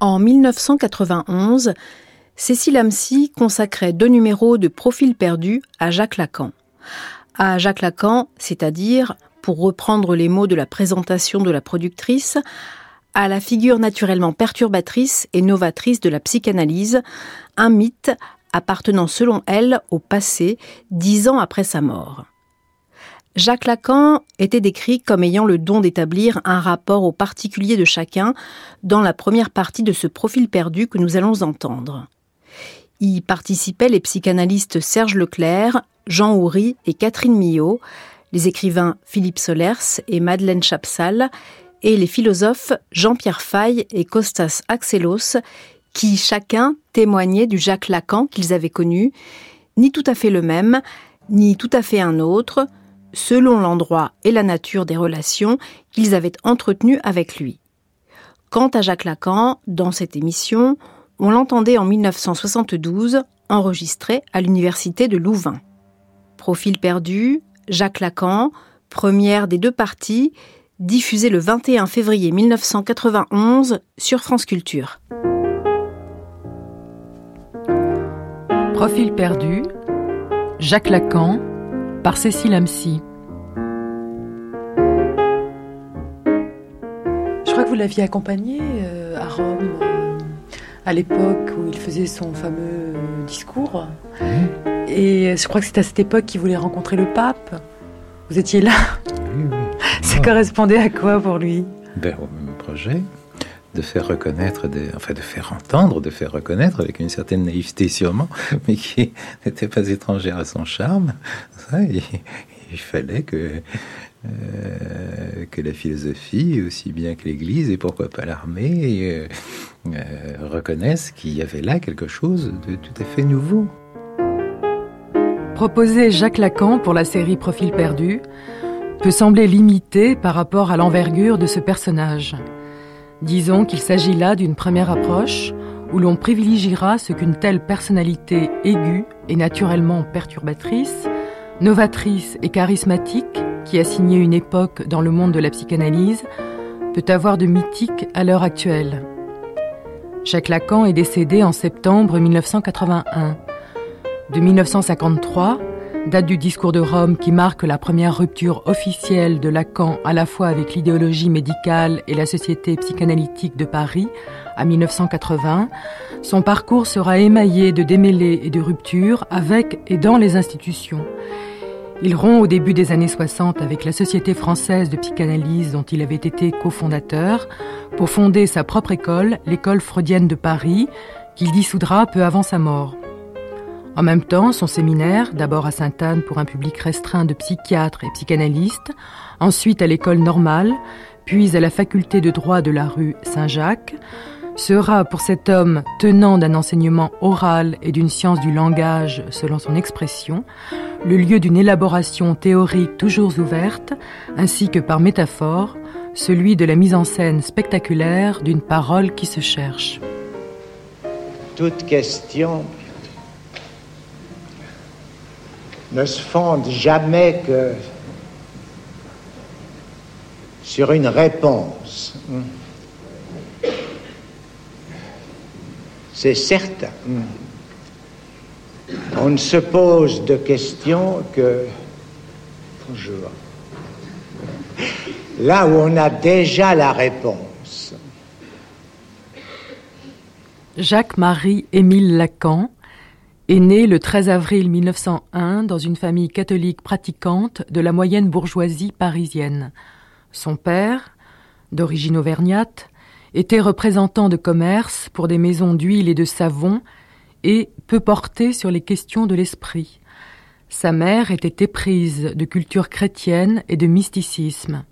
En 1991, Cécile Amcy consacrait deux numéros de Profil perdu à Jacques Lacan. À Jacques Lacan, c'est-à-dire, pour reprendre les mots de la présentation de la productrice, à la figure naturellement perturbatrice et novatrice de la psychanalyse, un mythe appartenant selon elle au passé, dix ans après sa mort. Jacques Lacan était décrit comme ayant le don d'établir un rapport au particulier de chacun dans la première partie de ce profil perdu que nous allons entendre. Y participaient les psychanalystes Serge Leclerc, Jean Houry et Catherine Millot, les écrivains Philippe Solers et Madeleine Chapsal, et les philosophes Jean-Pierre Faye et Costas Axelos, qui chacun témoignaient du Jacques Lacan qu'ils avaient connu, ni tout à fait le même, ni tout à fait un autre, selon l'endroit et la nature des relations qu'ils avaient entretenues avec lui. Quant à Jacques Lacan, dans cette émission, on l'entendait en 1972, enregistré à l'université de Louvain. Profil perdu, Jacques Lacan, première des deux parties, diffusée le 21 février 1991 sur France Culture. Profil perdu, Jacques Lacan, par Cécile Amcy. Je crois que vous l'aviez accompagné euh, à Rome euh, à l'époque où il faisait son fameux euh, discours. Et je crois que c'est à cette époque qu'il voulait rencontrer le pape. Vous étiez là Oui, oui. Ça correspondait à quoi pour lui? Ben, au même projet de faire reconnaître, enfin de faire entendre, de faire reconnaître avec une certaine naïveté sûrement, mais qui n'était pas étrangère à son charme. Il, fallait que euh, que la philosophie, aussi bien que l'Église et pourquoi pas l'armée, euh, euh, reconnaissent qu'il y avait là quelque chose de tout à fait nouveau. Proposer Jacques Lacan pour la série Profil perdu peut sembler limité par rapport à l'envergure de ce personnage. Disons qu'il s'agit là d'une première approche où l'on privilégiera ce qu'une telle personnalité aiguë et naturellement perturbatrice, novatrice et charismatique, qui a signé une époque dans le monde de la psychanalyse, peut avoir de mythique à l'heure actuelle. Jacques Lacan est décédé en septembre 1981. De 1953, date du discours de Rome qui marque la première rupture officielle de Lacan à la fois avec l'idéologie médicale et la Société psychanalytique de Paris, à 1980, son parcours sera émaillé de démêlés et de ruptures avec et dans les institutions. Il rompt au début des années 60 avec la Société française de psychanalyse dont il avait été cofondateur pour fonder sa propre école, l'école freudienne de Paris, qu'il dissoudra peu avant sa mort. En même temps, son séminaire, d'abord à Sainte-Anne pour un public restreint de psychiatres et psychanalystes, ensuite à l'école normale, puis à la faculté de droit de la rue Saint-Jacques, sera pour cet homme tenant d'un enseignement oral et d'une science du langage selon son expression, le lieu d'une élaboration théorique toujours ouverte, ainsi que par métaphore, celui de la mise en scène spectaculaire d'une parole qui se cherche. Toute question ne se fonde jamais que sur une réponse. C'est certain. On ne se pose de questions que bonjour, là où on a déjà la réponse. Jacques-Marie Émile Lacan est né le 13 avril 1901 dans une famille catholique pratiquante de la moyenne bourgeoisie parisienne. Son père, d'origine auvergnate, était représentant de commerce pour des maisons d'huile et de savon et peu porté sur les questions de l'esprit. Sa mère était éprise de culture chrétienne et de mysticisme.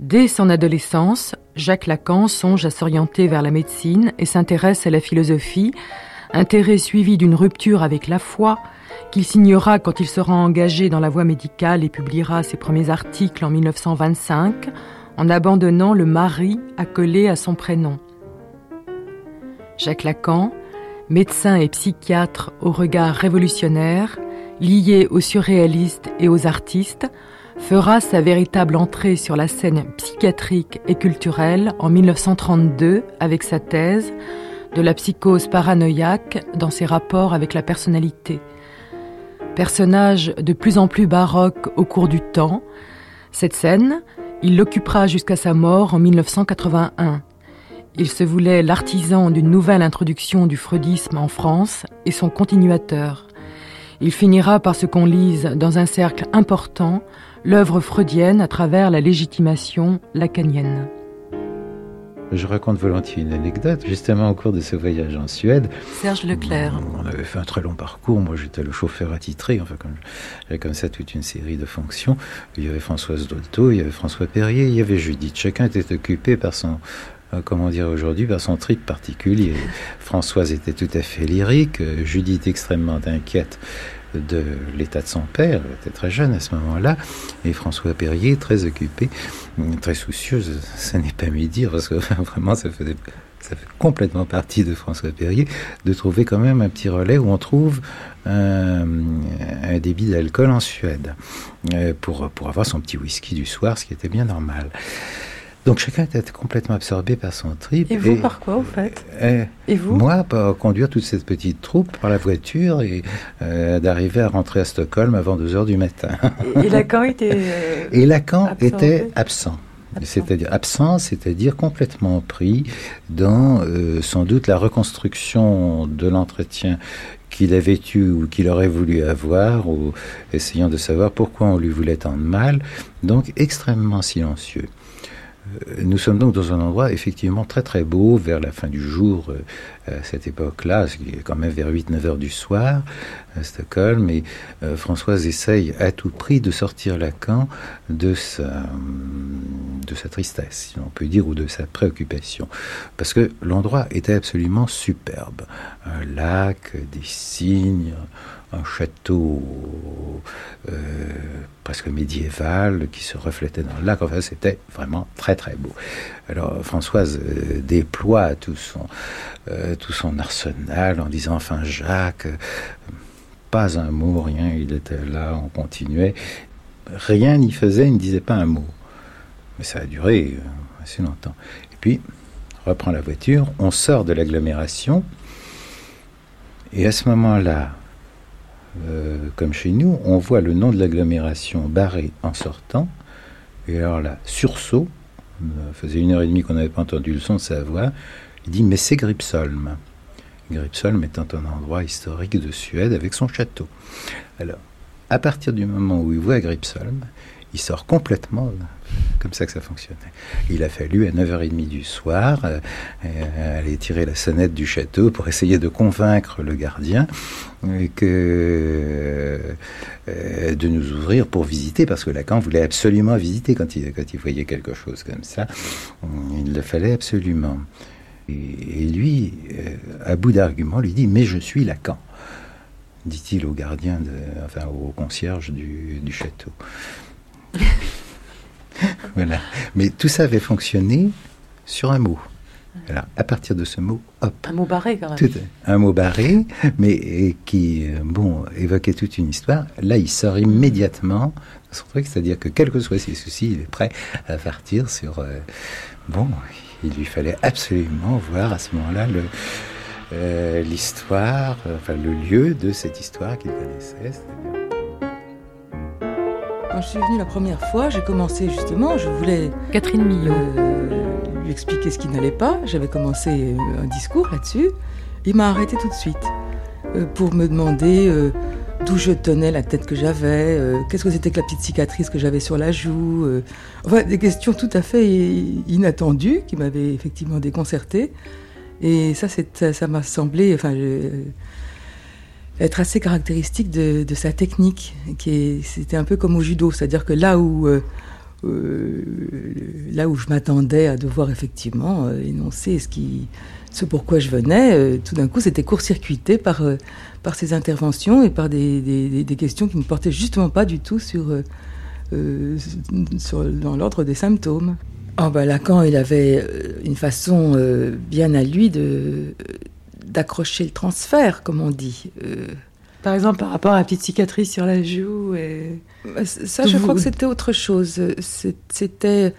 Dès son adolescence, Jacques Lacan songe à s'orienter vers la médecine et s'intéresse à la philosophie, intérêt suivi d'une rupture avec la foi, qu'il signera quand il sera engagé dans la voie médicale et publiera ses premiers articles en 1925, en abandonnant le mari accolé à son prénom. Jacques Lacan, médecin et psychiatre au regard révolutionnaire, lié aux surréalistes et aux artistes, fera sa véritable entrée sur la scène psychiatrique et culturelle en 1932 avec sa thèse de la psychose paranoïaque dans ses rapports avec la personnalité. Personnage de plus en plus baroque au cours du temps, cette scène, il l'occupera jusqu'à sa mort en 1981. Il se voulait l'artisan d'une nouvelle introduction du freudisme en France et son continuateur. Il finira par ce qu'on lise dans un cercle important l'œuvre freudienne à travers la légitimation lacanienne. Je raconte volontiers une anecdote. Justement, au cours de ce voyage en Suède, Serge Leclerc. On avait fait un très long parcours. Moi, j'étais le chauffeur attitré. Enfin, j'avais comme ça toute une série de fonctions. Il y avait Françoise Dolto, il y avait François Perrier, il y avait Judith. Chacun était occupé par son, euh, comment dire aujourd'hui, par son trip particulier. Françoise était tout à fait lyrique, Judith extrêmement inquiète de l'état de son père, il était très jeune à ce moment-là, et François Perrier, très occupé, très soucieux, ce n'est pas mieux dire, parce que vraiment ça faisait ça fait complètement partie de François Perrier, de trouver quand même un petit relais où on trouve un, un débit d'alcool en Suède, euh, pour, pour avoir son petit whisky du soir, ce qui était bien normal. Donc chacun était complètement absorbé par son trip. Et vous, par quoi, vous faites et, Et vous Moi, par conduire toute cette petite troupe par la voiture et euh, d'arriver à rentrer à Stockholm avant 2 heures du matin. Et, Lacan était. euh, Et Lacan Absorbé. était absent. Absent. C'est-à-dire absent, c'est-à-dire complètement pris dans euh, sans doute la reconstruction de l'entretien qu'il avait eu ou qu'il aurait voulu avoir, ou essayant de savoir pourquoi on lui voulait tant de mal, donc extrêmement silencieux. Euh, Nous sommes donc dans un endroit effectivement très très beau vers la fin du jour euh, à cette époque-là, quand même vers 8-9 heures du soir à Stockholm. Et euh, Françoise essaye à tout prix de sortir Lacan de sa, de sa tristesse, si l'on peut dire, ou de sa préoccupation. Parce que l'endroit était absolument superbe. Un lac, des cygnes, un château euh, presque médiéval qui se reflétait dans le lac. Enfin, c'était vraiment très très beau. Alors Françoise euh, déploie tout son, euh, tout son arsenal en disant enfin Jacques, euh, pas un mot, rien, il était là, on continuait. Rien n'y faisait, il ne disait pas un mot. Mais ça a duré euh, assez longtemps. Et puis, on reprend la voiture, on sort de l'agglomération, et à ce moment-là, euh, comme chez nous, on voit le nom de l'agglomération barré en sortant. Et alors là, sursaut, faisait une heure et demie qu'on n'avait pas entendu le son de sa voix, il dit Mais c'est Gripsholm. Gripsholm étant un endroit historique de Suède avec son château. Alors, à partir du moment où il voit Gripsholm, il sort complètement comme ça que ça fonctionnait. Il a fallu à 9h30 du soir euh, euh, aller tirer la sonnette du château pour essayer de convaincre le gardien euh, de nous ouvrir pour visiter, parce que Lacan voulait absolument visiter quand il voyait quelque chose comme ça. Il le fallait absolument. Et, lui, euh, à bout d'arguments, lui dit Mais je suis Lacan dit-il au gardien, de, enfin au concierge du, du château. voilà. Mais tout ça avait fonctionné sur un mot. Alors, à partir de ce mot, hop, Un mot barré quand même. tout, un mot barré, mais qui, euh, bon, évoquait toute une histoire. Là, il sort immédiatement de son truc, c'est-à-dire que quels que soient ses soucis, il est prêt à partir sur. euh, bon, il lui fallait absolument voir à ce moment-là le. euh, l'histoire, enfin le lieu de cette histoire qu'il connaissait. c'est-à-dire- Quand je suis venue la première fois, j'ai commencé justement, je voulais Catherine Millot. euh, lui expliquer ce qui n'allait pas. J'avais commencé euh, un discours là-dessus. Il m'a arrêté tout de suite euh, pour me demander euh, d'où je tenais la tête que j'avais, euh, qu'est-ce que c'était que la petite cicatrice que j'avais sur la joue. euh, enfin, des questions tout à fait inattendues qui m'avaient effectivement déconcertée. Et ça, ça m'a semblé. Enfin, je- être assez caractéristique de, sa technique, c'était un peu comme au judo, c'est-à-dire que là où euh, euh, là où je m'attendais à devoir effectivement euh, énoncer ce qui ce pourquoi je venais, tout d'un coup c'était court-circuité par par ces interventions et par des, des, questions qui ne portaient justement pas du tout sur, sur dans l'ordre des symptômes. Oh bah Lacan, il avait une façon bien à lui de d'accrocher le transfert, comme on dit. Euh, par exemple, par rapport à la petite cicatrice sur la joue et... Bah, ça, je crois que c'était autre chose. C'était,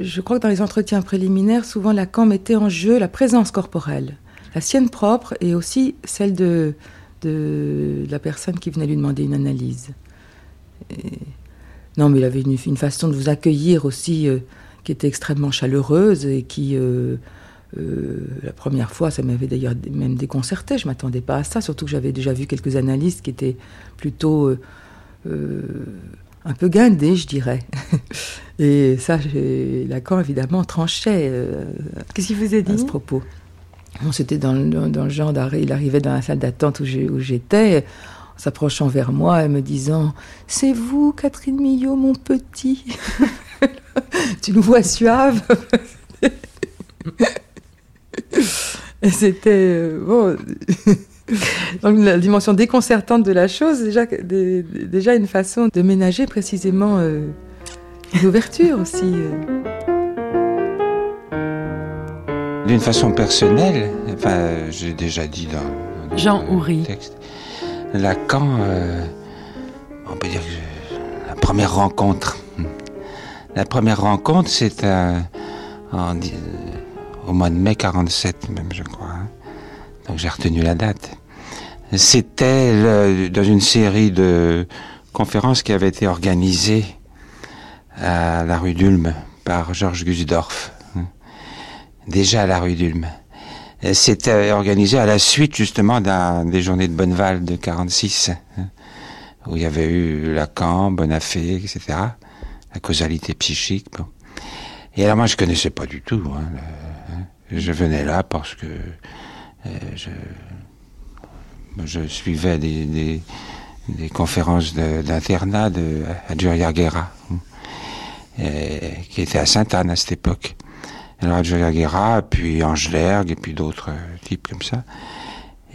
je crois que dans les entretiens préliminaires, souvent Lacan mettait en jeu la présence corporelle, la sienne propre et aussi celle de, la personne qui venait lui demander une analyse. Non, mais il avait une, façon de vous accueillir aussi euh, qui était extrêmement chaleureuse et qui... Euh, euh, la première fois, ça m'avait d'ailleurs même déconcerté. Je m'attendais pas à ça, surtout que j'avais déjà vu quelques analystes qui étaient plutôt euh, euh, un peu guindés, je dirais. Et ça, Lacan évidemment tranchait. Qu'est-ce qu'il vous a dit à ce propos C'était dans, dans, le genre d'arrêt. Il arrivait dans la salle d'attente où j'étais, en s'approchant vers moi et me disant C'est vous, Catherine Millot, mon petit? Tu nous vois suave Et c'était euh, bon. Donc la dimension déconcertante de la chose, déjà, déjà une façon de ménager précisément euh, l'ouverture aussi. Euh. D'une façon personnelle, enfin, j'ai déjà dit dans, Jean Houry. texte, Lacan, on peut dire que la première rencontre. La première rencontre, c'est au mois de mai 47 même, je crois. Hein. Donc j'ai retenu la date. C'était dans une série de conférences qui avait été organisée à la rue d'Ulm par Georges Gusdorf. Hein. Déjà à la rue d'Ulm. C'était organisé à la suite justement des journées de Bonneval de 46, hein, où il y avait eu Lacan, Bonafé, etc. La causalité psychique. Et alors moi je connaissais pas du tout hein, je venais là parce que euh, je, je, suivais des, conférences d'internat de, à Duriaguera, hein, qui était à Sainte-Anne à cette époque. Alors à Duriaguera, puis Angelergue, et puis d'autres types comme ça.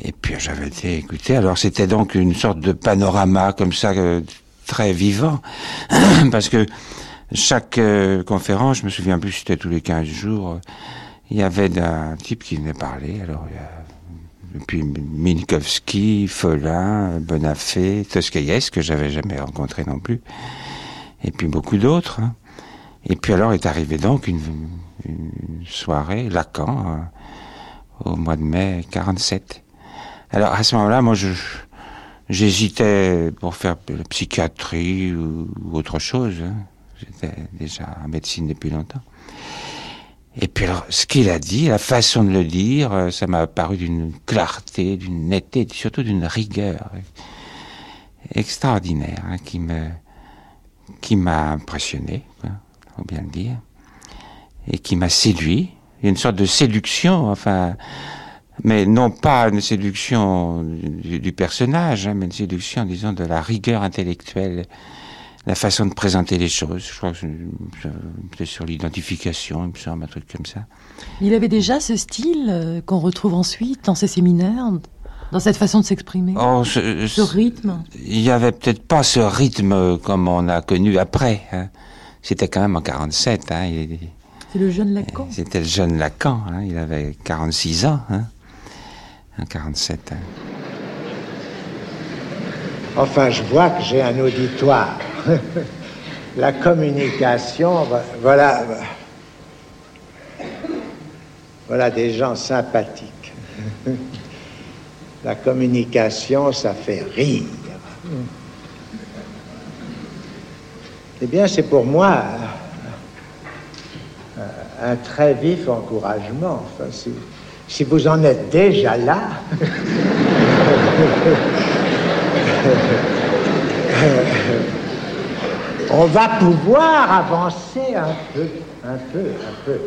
Et puis j'avais été écouté. Alors c'était donc une sorte de panorama comme ça, euh, très vivant, parce que chaque euh, conférence, je me souviens plus, c'était tous les 15 jours il y avait un type qui venait parler. Puis Minkowski, Folin, Bonafé, Toscaïès, que j'avais jamais rencontré non plus, et puis beaucoup d'autres. Hein. Et puis alors est arrivé donc une, soirée, Lacan, euh, au mois de mai 47. Alors à ce moment-là, moi, j'hésitais pour faire la psychiatrie ou, autre chose. Hein. J'étais déjà en médecine depuis longtemps. Et puis alors, ce qu'il a dit, la façon de le dire, euh, ça m'a paru d'une clarté, d'une netteté, surtout d'une rigueur extraordinaire, hein, qui me, qui m'a impressionné, il faut bien le dire, et qui m'a séduit. Il y a une sorte de séduction, enfin, mais non pas une séduction du, personnage, hein, mais une séduction, disons, de la rigueur intellectuelle la façon de présenter les choses. Je crois que c'est sur l'identification, il me semble, un truc comme ça. Il avait déjà ce style euh, qu'on retrouve ensuite dans ses séminaires, dans cette façon de s'exprimer oh, ce, rythme? Il n'y avait peut-être pas ce rythme comme on a connu après. Hein. C'était quand même en 47. Hein. C'est le jeune Lacan C'était le jeune Lacan. Hein. Il avait 46 ans. Hein. En 47. Enfin, je vois que j'ai un auditoire. la communication, voilà, voilà des gens sympathiques. La communication, ça fait rire. Eh bien, c'est pour moi un très vif encouragement. si, si vous en êtes déjà là, on va pouvoir avancer un peu, un peu, un peu.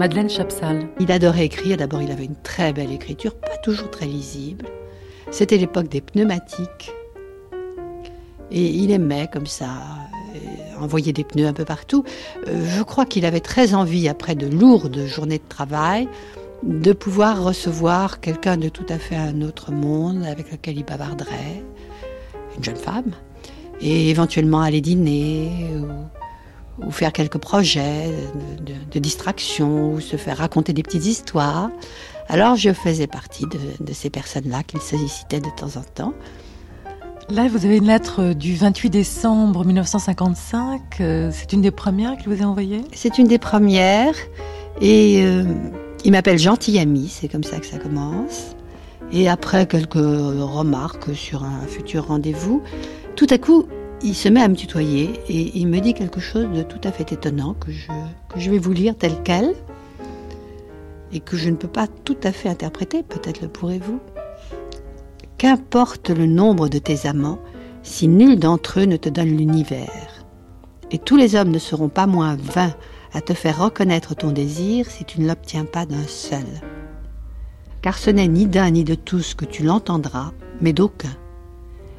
Madeleine Chapsal. Il adorait écrire. D'abord, il avait une très belle écriture, pas toujours très lisible. C'était l'époque des pneumatiques. Et il aimait comme ça euh, envoyer des pneus un peu partout. Euh, je crois qu'il avait très envie, après de lourdes journées de travail, de pouvoir recevoir quelqu'un de tout à fait un autre monde avec lequel il bavarderait, une jeune femme, et éventuellement aller dîner ou, ou faire quelques projets de, de, de, distraction ou se faire raconter des petites histoires. Alors je faisais partie de, de ces personnes-là qu'il sollicitait de temps en temps. Là, vous avez une lettre du 28 décembre 1955. Euh, c'est une des premières qu'il vous a envoyées? C'est une des premières. Et euh, il m'appelle Gentil Ami, c'est comme ça que ça commence. Et après quelques remarques sur un futur rendez-vous, tout à coup, il se met à me tutoyer et il me dit quelque chose de tout à fait étonnant que je, que je vais vous lire tel quel et que je ne peux pas tout à fait interpréter, peut-être le pourrez-vous. Qu'importe le nombre de tes amants, si nul d'entre eux ne te donne l'univers. Et tous les hommes ne seront pas moins vains à te faire reconnaître ton désir si tu ne l'obtiens pas d'un seul. Car ce n'est ni d'un ni de tous que tu l'entendras, mais d'aucun.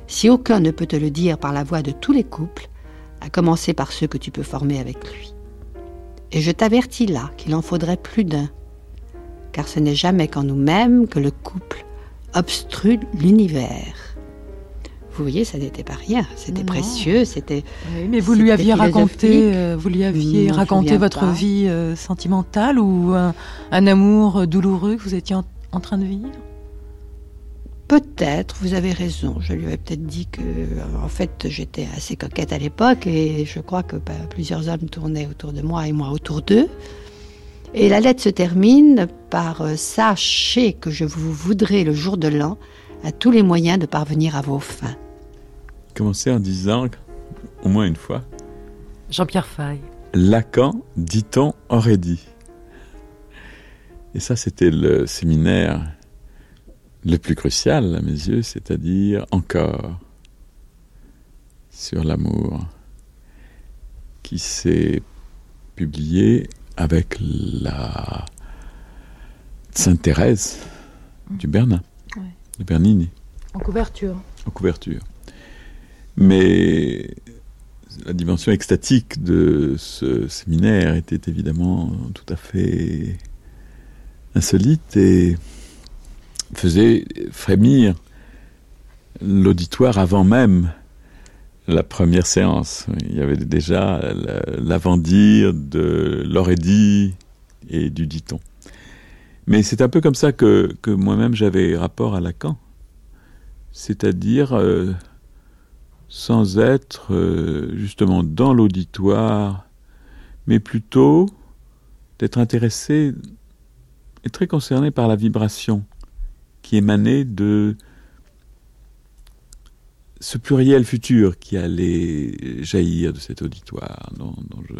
Si aucun ne peut te le dire par la voix de tous les couples, à commencer par ceux que tu peux former avec lui. Et je t'avertis là qu'il en faudrait plus d'un, car ce n'est jamais qu'en nous-mêmes que le couple obstrue l'univers. Vous voyez, ça n'était pas rien, c'était précieux, c'était. Oui, mais vous lui aviez raconté, euh, vous lui aviez non, raconté votre pas. vie euh, sentimentale ou un, un, amour douloureux que vous étiez en, en train de vivre? Peut-être, vous avez raison. Je lui avais peut-être dit que, en fait, j'étais assez coquette à l'époque et je crois que bah, plusieurs hommes tournaient autour de moi et moi autour d'eux. Et la lettre se termine par euh, Sachez que je vous voudrai le jour de l'an à tous les moyens de parvenir à vos fins. Commencez en disant, au moins une fois, Jean-Pierre Faye. Lacan, dit-on, aurait dit. Et ça, c'était le séminaire le plus crucial à mes yeux, c'est-à-dire encore sur l'amour, qui s'est publié avec la Sainte Thérèse du Bernin. De Bernini. En couverture. En couverture. Mais la dimension extatique de ce séminaire était évidemment tout à fait insolite et faisait frémir l'auditoire avant même la première séance. Il y avait déjà l'avant-dire de l'aurait-dit et du dit-on. Mais c'est un peu comme ça que, que moi-même j'avais rapport à Lacan. C'est-à-dire euh, sans être euh, justement dans l'auditoire, mais plutôt d'être intéressé et très concerné par la vibration qui émanait de ce pluriel futur qui allait jaillir de cet auditoire, dont, dont je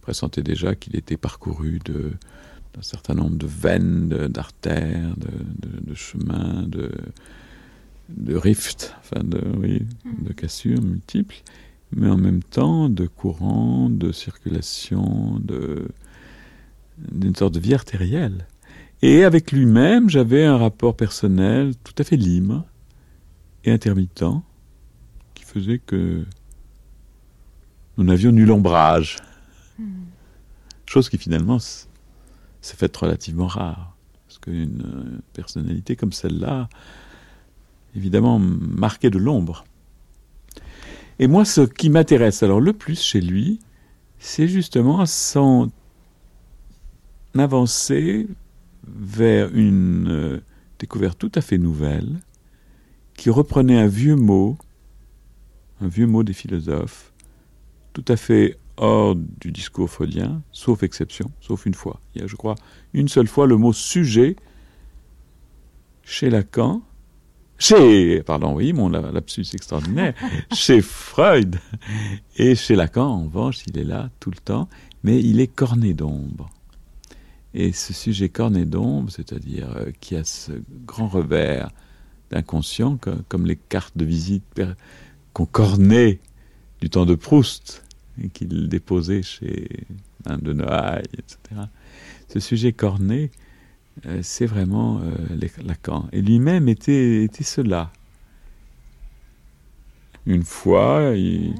pressentais déjà qu'il était parcouru de d'un certain nombre de veines, d'artères, de, de, de, chemins, de, de rifts, enfin de, oui, de cassures multiples, mais en même temps de courants, de circulation, d'une sorte de vie artérielle. Et avec lui-même, j'avais un rapport personnel tout à fait libre et intermittent qui faisait que nous n'avions nul ombrage. Mmh. Chose qui finalement s'est faite relativement rare. Parce qu'une personnalité comme celle-là, évidemment, marquait de l'ombre. Et moi, ce qui m'intéresse alors le plus chez lui, c'est justement son avancée vers une euh, découverte tout à fait nouvelle, qui reprenait un vieux mot, un vieux mot des philosophes, tout à fait hors du discours freudien, sauf exception, sauf une fois. Il y a, je crois, une seule fois le mot sujet chez Lacan, chez, pardon, oui, mon lapsus extraordinaire, chez Freud et chez Lacan, en revanche, il est là tout le temps, mais il est corné d'ombre. Et ce sujet corné d'ombre, c'est-à-dire euh, qui a ce grand revers d'inconscient, comme, comme, les cartes de visite qu'on cornait du temps de Proust et qu'il déposait chez un de Noailles, etc. ce sujet corné, euh, c'est vraiment euh, Lacan. Et lui-même était, cela. Une fois, il,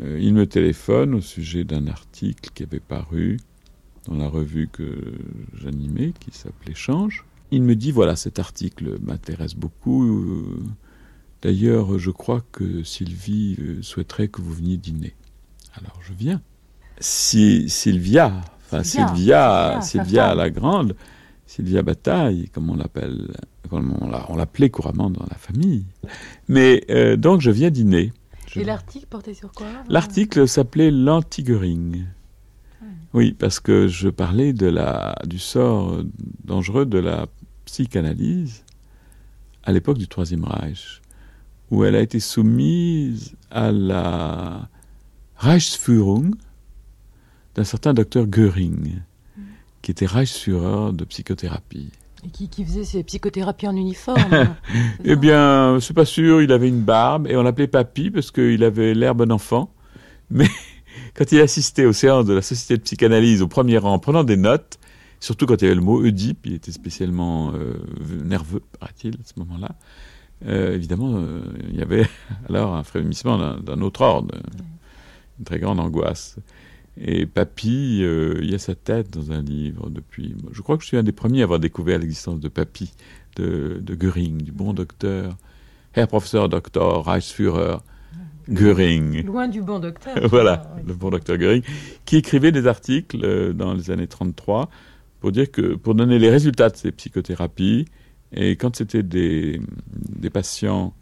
euh, il me téléphone au sujet d'un article qui avait paru dans la revue que j'animais, qui s'appelait Change. Il me dit, voilà, cet article m'intéresse beaucoup. D'ailleurs, je crois que Sylvie souhaiterait que vous veniez dîner. Alors je viens. Si Sylvia, enfin Sylvia, Sylvia, Sylvia la grande, Sylvia Bataille, comme on l'appelle, on l'appelait couramment dans la famille. Mais euh, donc je viens dîner. Et l'article portait sur quoi L'article s'appelait l'anti-Göring. Ah. Oui, parce que je parlais de la, du sort dangereux de la psychanalyse à l'époque du Troisième Reich, où elle a été soumise à la Reichsführung d'un certain docteur Göring, qui était Reichsführer de psychothérapie. Et qui, qui faisait ses psychothérapies en uniforme Eh bien, c'est pas sûr, il avait une barbe et on l'appelait Papy parce qu'il avait l'air bon enfant. Mais quand il assistait aux séances de la Société de psychanalyse au premier rang en prenant des notes, surtout quand il y avait le mot Oedipe, il était spécialement euh, nerveux, paraît-il, à ce moment-là, euh, évidemment, euh, il y avait alors un frémissement d'un autre ordre une très grande angoisse. Et Papy, euh, il y a sa tête dans un livre depuis. Je crois que je suis un des premiers à avoir découvert l'existence de Papy, de, de Göring, du bon docteur, Herr Professeur Docteur Reichsführer Göring. Loin du bon docteur. voilà, le bon docteur Göring, qui écrivait des articles euh, dans les années 33 pour dire que, pour donner les résultats de ses psychothérapies. Et quand c'était des, des patients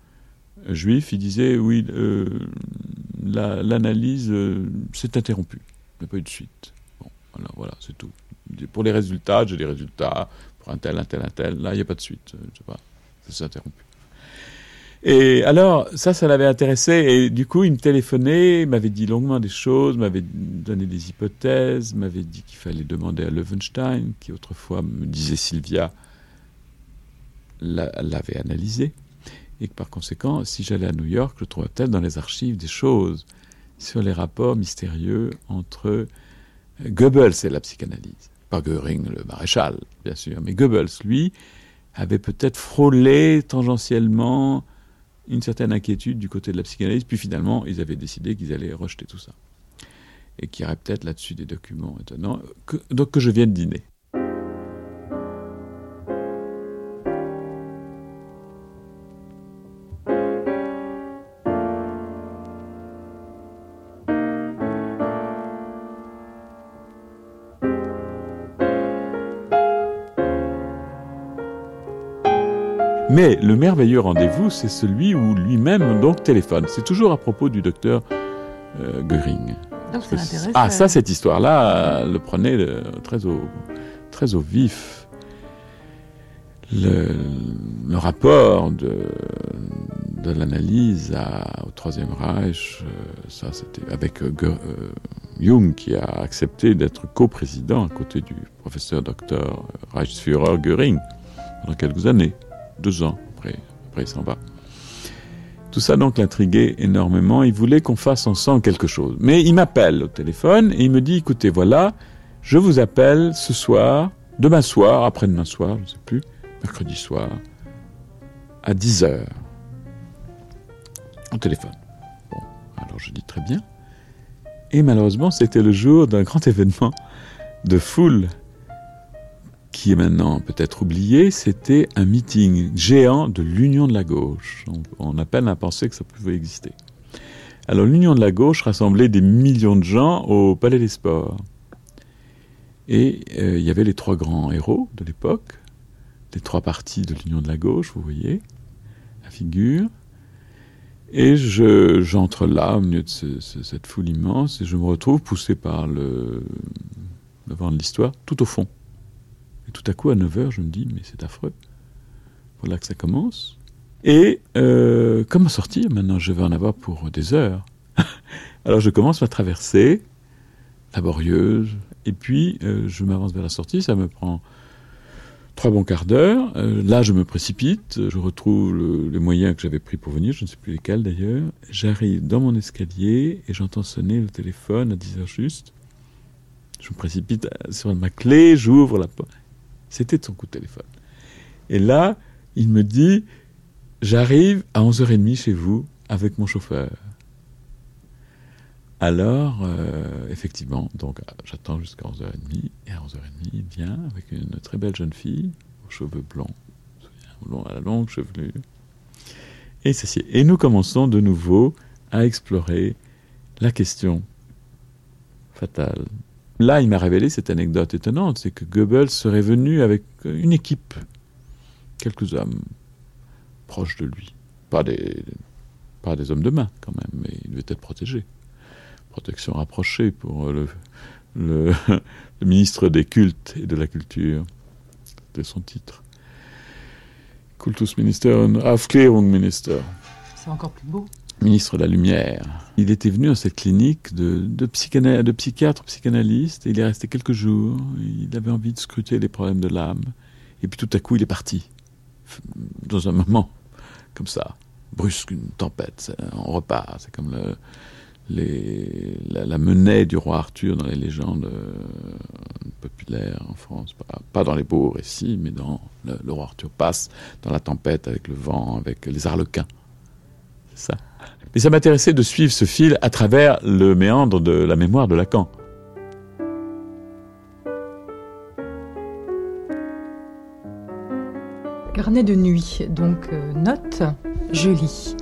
juifs, il disait oui, euh, l'analyse euh, s'est interrompue. Il n'y a pas eu de suite. Bon, voilà, c'est tout. Pour les résultats, j'ai des résultats pour un tel, un tel, un tel. Là, il n'y a pas de suite. Euh, je sais pas, ça s'est interrompu. Et alors, ça, ça l'avait intéressé. Et du coup, il me téléphonait, m'avait dit longuement des choses, m'avait donné des hypothèses, m'avait dit qu'il fallait demander à Levenstein, qui autrefois me disait Sylvia l'avait analysé et que par conséquent, si j'allais à New York, je trouverais peut-être dans les archives des choses sur les rapports mystérieux entre euh, Goebbels et la psychanalyse. Pas Goering, le maréchal, bien sûr, mais Goebbels, lui, avait peut-être frôlé tangentiellement une certaine inquiétude du côté de la psychanalyse, puis finalement, ils avaient décidé qu'ils allaient rejeter tout ça. Et qu'il y aurait peut-être là-dessus des documents étonnants, donc que je vienne dîner. Mais le merveilleux rendez-vous, c'est celui où lui-même donc téléphone. C'est toujours à propos du docteur euh, Göring. ah, ça, cette histoire-là, le prenait euh, très, au, très au vif. Le, rapport de, de l'analyse au Troisième Reich, euh, ça c'était avec Jung qui a accepté d'être coprésident à côté du professeur docteur Reichsführer Göring pendant quelques années deux ans après, il s'en va. Tout ça donc l'intriguait énormément. Il voulait qu'on fasse ensemble quelque chose. Mais il m'appelle au téléphone et il me dit écoutez, voilà, je vous appelle ce soir, demain soir, après-demain soir, je ne sais plus, mercredi soir, à 10 heures. Au téléphone. Bon, alors je dis très bien. Et malheureusement, c'était le jour d'un grand événement de foule qui est maintenant peut-être oublié, c'était un meeting géant de l'Union de la gauche. On, a peine à penser que ça pouvait exister. Alors l'Union de la gauche rassemblait des millions de gens au Palais des Sports. Et euh, il y avait les trois grands héros de l'époque, des trois partis de l'Union de la gauche, vous voyez, la figure. Et j'entre là, au milieu de cette foule immense, et je me retrouve poussé par le, le vent de l'histoire, tout au fond. Et tout à coup, à 9h, je me dis, mais c'est affreux. Voilà que ça commence. Et euh, comment sortir Maintenant, je vais en avoir pour des heures. Alors, je commence ma traversée, laborieuse, et puis euh, je m'avance vers la sortie. Ça me prend trois bons quarts d'heure. Euh, là, je me précipite. Je retrouve les moyens que j'avais pris pour venir. Je ne sais plus lesquels d'ailleurs. J'arrive dans mon escalier et j'entends sonner le téléphone à 10 heures juste. Je me précipite sur ma clé, j'ouvre la porte. C'était son coup de téléphone. Et là, il me dit, j'arrive à 11h30 chez vous avec mon chauffeur. Alors, euh, effectivement, donc j'attends jusqu'à 11h30, et à 11h30, il vient avec une très belle jeune fille, aux cheveux blancs, à la longue chevelure. Et nous commençons de nouveau à explorer la question fatale. Là, il m'a révélé cette anecdote étonnante, c'est que Goebbels serait venu avec une équipe, quelques hommes proches de lui, pas des, hommes de main quand même, mais il devait être protégé protection rapprochée pour le, ministre des cultes et de la culture, de son titre. Kultusminister und Aufklärungsminister. C'est encore plus beau. Ministre de la Lumière. Il était venu à cette clinique de, de, de psychiatre, psychanalyste, et il est resté quelques jours. Il avait envie de scruter les problèmes de l'âme. Et puis tout à coup, il est parti. Dans un moment, comme ça, brusque, une tempête. On repart. C'est comme la, la, du roi Arthur dans les légendes euh, populaires en France. Pas, dans les beaux récits, mais dans le, roi Arthur passe dans la tempête avec le vent, avec les arlequins. Mais ça m'intéressait de suivre ce fil à travers le méandre de la mémoire de Lacan. Carnet de nuit, donc euh, note, je lis.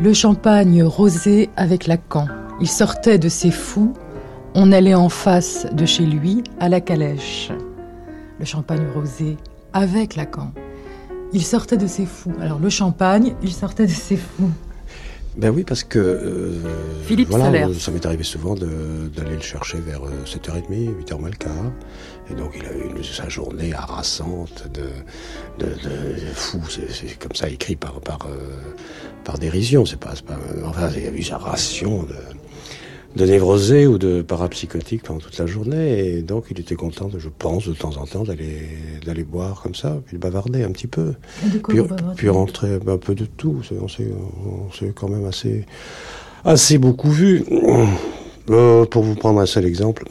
Le champagne rosé avec Lacan. Il sortait de ses fous. On allait en face de chez lui à la calèche. Le champagne rosé avec Lacan. Il sortait de ses fous. Alors le champagne, il sortait de ses fous. Ben oui, parce que euh, Philippe voilà, Salaire. ça m'est arrivé souvent d'aller le chercher vers 7h30, 8h moins le quart. Et donc il a eu sa journée harassante de, de, de fou, c'est comme ça écrit par, par, euh, par dérision. C'est pas, pas, enfin, il a eu sa ration de, de névrosé ou de parapsychotique pendant toute la journée. Et donc il était content, de, je pense, de temps en temps d'aller d'aller boire comme ça, puis de bavarder un petit peu. puis, puis rentrer un peu de tout. On s'est on s'est quand même assez assez beaucoup vu. Euh, pour vous prendre un seul exemple,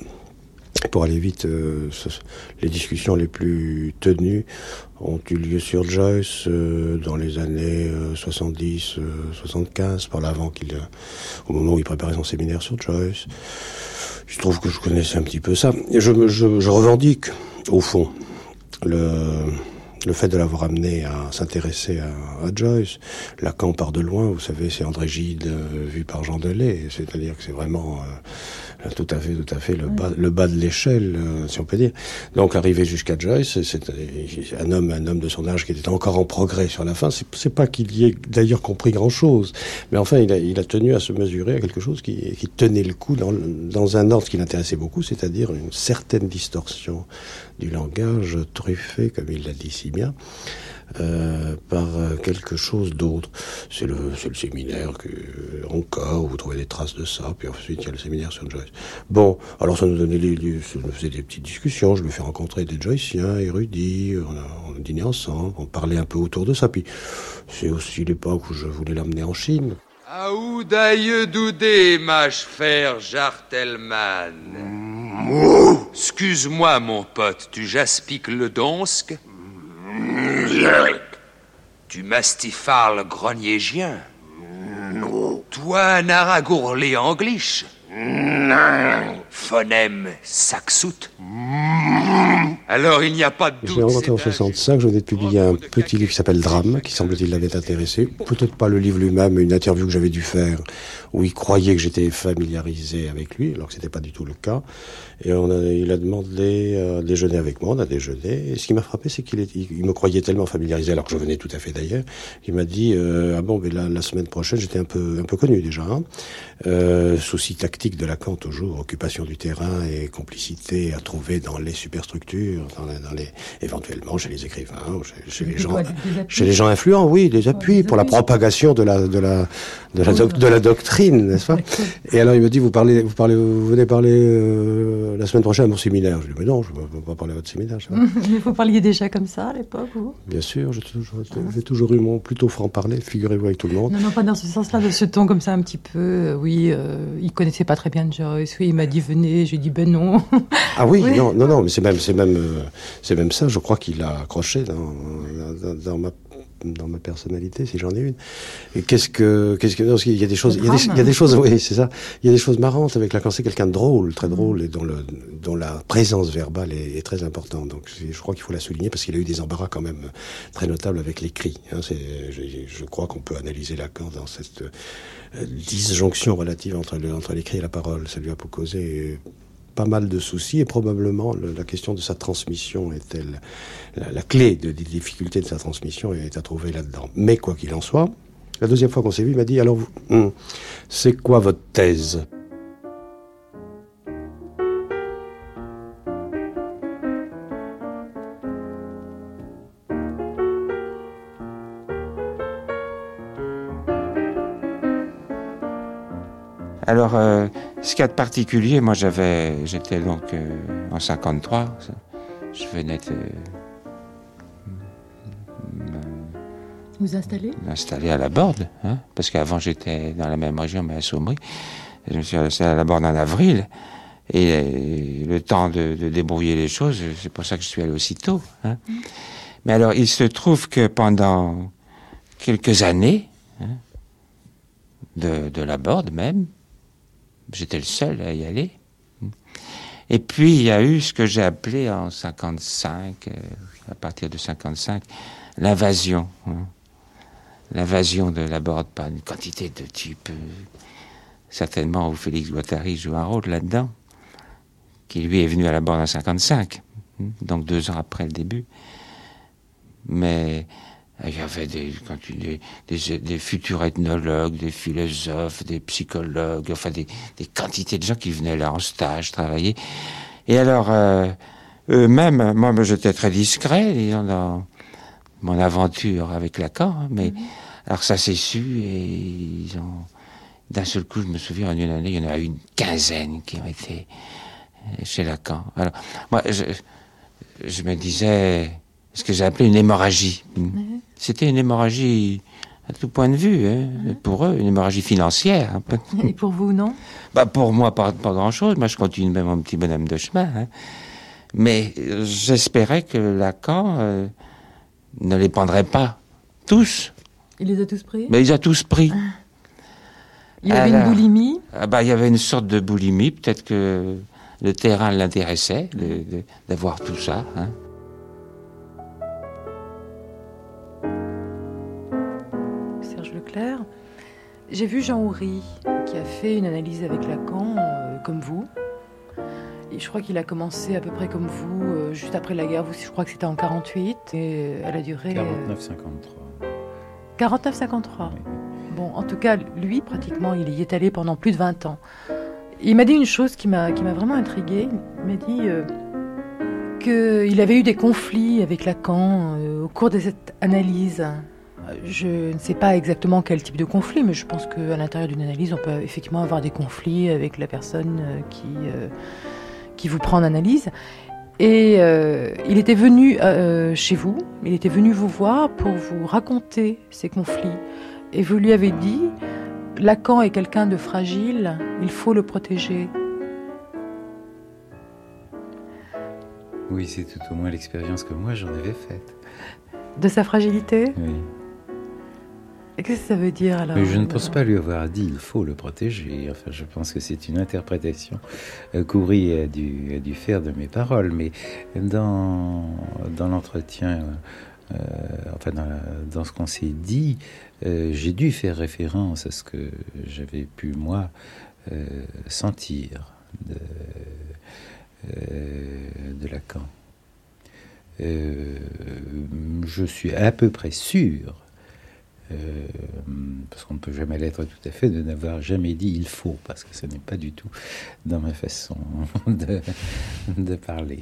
pour aller vite, euh, les discussions les plus tenues ont eu lieu sur Joyce euh, dans les années 70, 75, par l'avant qu'il, au moment où il préparait son séminaire sur Joyce. Je trouve que je connaissais un petit peu ça. Et je, je, je revendique, au fond, le, le fait de l'avoir amené à s'intéresser à, à, Joyce. Lacan part de loin, vous savez, c'est André Gide euh, vu par Jean Delay, c'est-à-dire que c'est vraiment euh, tout à fait, tout à fait le bas, le bas de l'échelle, euh, si on peut dire. Donc arrivé jusqu'à Joyce, c'est un homme, un homme de son âge qui était encore en progrès sur la fin. C'est pas qu'il y ait d'ailleurs compris grand-chose, mais enfin il a, il a tenu à se mesurer à quelque chose qui, qui tenait le coup dans, dans un ordre qui l'intéressait beaucoup, c'est-à-dire une certaine distorsion du langage truffé, comme il l'a dit si bien, euh, par quelque chose d'autre. C'est le, le séminaire que, encore, où vous trouvez des traces de ça, puis ensuite il y a le séminaire sur Joyce. Bon, alors ça nous donnait les, ça nous faisait des petites discussions, je me fais rencontrer des Joyciens, érudits, on a, on a dîné ensemble, on parlait un peu autour de ça, puis c'est aussi l'époque où je voulais l'amener en Chine. Aoudaille doudé, mâche faire Jartelman. Excuse-moi, mon pote, tu jaspiques le donsk? Tu mastifales le grognégien. Non. Toi, un aragourlé anglish Phonème saxout Alors il n'y a pas de doute. Je rencontré en 65, je venais de publier un petit livre qui s'appelle Drame, qui semble-t-il l'avait intéressé. Peut-être pas le livre lui-même, mais une interview que j'avais dû faire, où il croyait que j'étais familiarisé avec lui, alors que c'était pas du tout le cas. Et on a, il a demandé à déjeuner avec moi, on a déjeuné. Et ce qui m'a frappé, c'est qu'il il me croyait tellement familiarisé, alors que je venais tout à fait d'ailleurs, qu'il m'a dit euh, ah bon, mais la, la semaine prochaine, j'étais un peu un peu connu déjà. Hein. Euh, souci tactique de Lacan toujours, occupation du terrain et complicité à trouver dans les superstructures dans, les, dans les, éventuellement chez les écrivains, chez, chez les gens, chez les gens influents, oui, des appuis pour la propagation de la de la de la, doc- de la doctrine, n'est-ce pas? Et alors il me dit, vous parlez, vous parlez, vous venez parler euh, la semaine prochaine à mon séminaire. Je dis, mais non, je ne peux pas parler à votre séminaire. Mais vous parliez déjà comme ça à l'époque, vous? Bien sûr, j'ai toujours, j'ai toujours eu mon plutôt franc-parler, figurez-vous avec tout le monde. Non, non, pas dans ce sens-là, de ce ton comme ça un petit peu. euh, oui, euh, il connaissait pas très bien Joyce. Oui, il m'a dit venez. J'ai dit ben non. Ah oui, Oui. non, non, non, mais c'est même, c'est même, c'est même ça. Je crois qu'il a accroché dans, dans, dans ma dans ma personnalité, si j'en ai une. Et qu'est-ce que, qu'est-ce que, non, qu'il y a des choses, il y a des, il y a des choses, oui, c'est ça. Il y a des choses marrantes avec Lacan. C'est quelqu'un de drôle, très drôle, et dont le, dont la présence verbale est, est très importante. Donc, je crois qu'il faut la souligner parce qu'il a eu des embarras quand même très notables avec l'écrit. Hein, je, je crois qu'on peut analyser Lacan dans cette euh, disjonction relative entre le, entre l'écrit et la parole. Ça lui a causé pas mal de soucis et probablement le- la question de sa transmission est-elle la, clé de- des difficultés de sa transmission est à trouver là-dedans. Mais quoi qu'il en soit, la deuxième fois qu'on s'est vu, il m'a dit alors hum, c'est quoi votre thèse? Alors, euh, ce qu'il y a de particulier, moi j'avais, j'étais donc euh, en 53, je venais de Vous installez m'installer à la Borde, hein, parce qu'avant j'étais dans la même région, mais à Saumry. Je me suis installé à la Borde en avril, et euh, le temps de, de débrouiller les choses, c'est pour ça que je suis allé aussitôt. Hein. Mais alors, il se trouve que pendant quelques années, hein, de, de la Borde même, j'étais le seul à y aller. Et puis, il y a eu ce que j'ai appelé en 55, euh, à partir de 55, l'invasion. hein. L'invasion de la Borde par une quantité de types, euh, certainement où Félix Guattari joue un rôle là-dedans, qui lui est venu à la Borde en 55, hein, donc deux ans après le début. Mais il y avait des, quand tu- des, des, des futurs ethnologues, des philosophes, des psychologues, enfin des, des quantités de gens qui venaient là en stage travailler. Et alors, euh, eux-mêmes, moi j'étais très discret disons, dans mon aventure avec Lacan, hein, mais alors ça s'est su et ils ont... D'un seul coup, je me souviens, en une année, il y en a eu une quinzaine qui ont été euh, chez Lacan. Alors, moi, je, je me disais ce que j'ai appelé une hémorragie. C'était une hémorragie à tout point de vue, hein, pour eux, une hémorragie financière. un peu. Et pour vous, non? Bah pour moi, pas, pas grand-chose. Moi, je continue même mon petit bonhomme de chemin. hein. Mais euh, j'espérais que Lacan euh, ne les prendrait pas tous. Il les a tous pris? Mais il les a tous pris. Il y avait une boulimie? ah bah, Il y avait une sorte de boulimie. Peut-être que le terrain l'intéressait d'avoir tout ça. hein. J'ai vu Jean Houry qui a fait une analyse avec Lacan, euh, comme vous. Et je crois qu'il a commencé à peu près comme vous, euh, juste après la guerre. Vous, je crois que c'était en 48. Et elle a duré. euh, 49-53. 49-53. Bon, en tout cas, lui, pratiquement, il y est allé pendant plus de 20 ans. Il m'a dit une chose qui m'a vraiment intriguée. Il m'a dit euh, qu'il avait eu des conflits avec Lacan euh, au cours de cette analyse. Je ne sais pas exactement quel type de conflit, mais je pense qu'à l'intérieur d'une analyse, on peut effectivement avoir des conflits avec la personne euh, qui, euh, qui vous prend en analyse. Et euh, il était venu euh, chez vous, il était venu vous voir pour vous raconter ces conflits. Et vous lui avez dit, Lacan est quelqu'un de fragile, il faut le protéger. Oui, c'est tout au moins l'expérience que moi j'en avais faite. De sa fragilité? Oui. Qu'est-ce que ça veut dire alors Mais je ne pense pas lui avoir dit il faut le protéger. Enfin, je pense que c'est une interprétation euh, qu'Ouri a dû, a dû faire de mes paroles. Mais dans, dans l'entretien, euh, enfin dans, dans ce qu'on s'est dit, euh, j'ai dû faire référence à ce que j'avais pu moi euh, sentir de, euh, de Lacan. Euh, je suis à peu près sûr euh, parce qu'on ne peut jamais l'être tout à fait, de n'avoir jamais dit il faut, parce que ce n'est pas du tout dans ma façon de, de parler.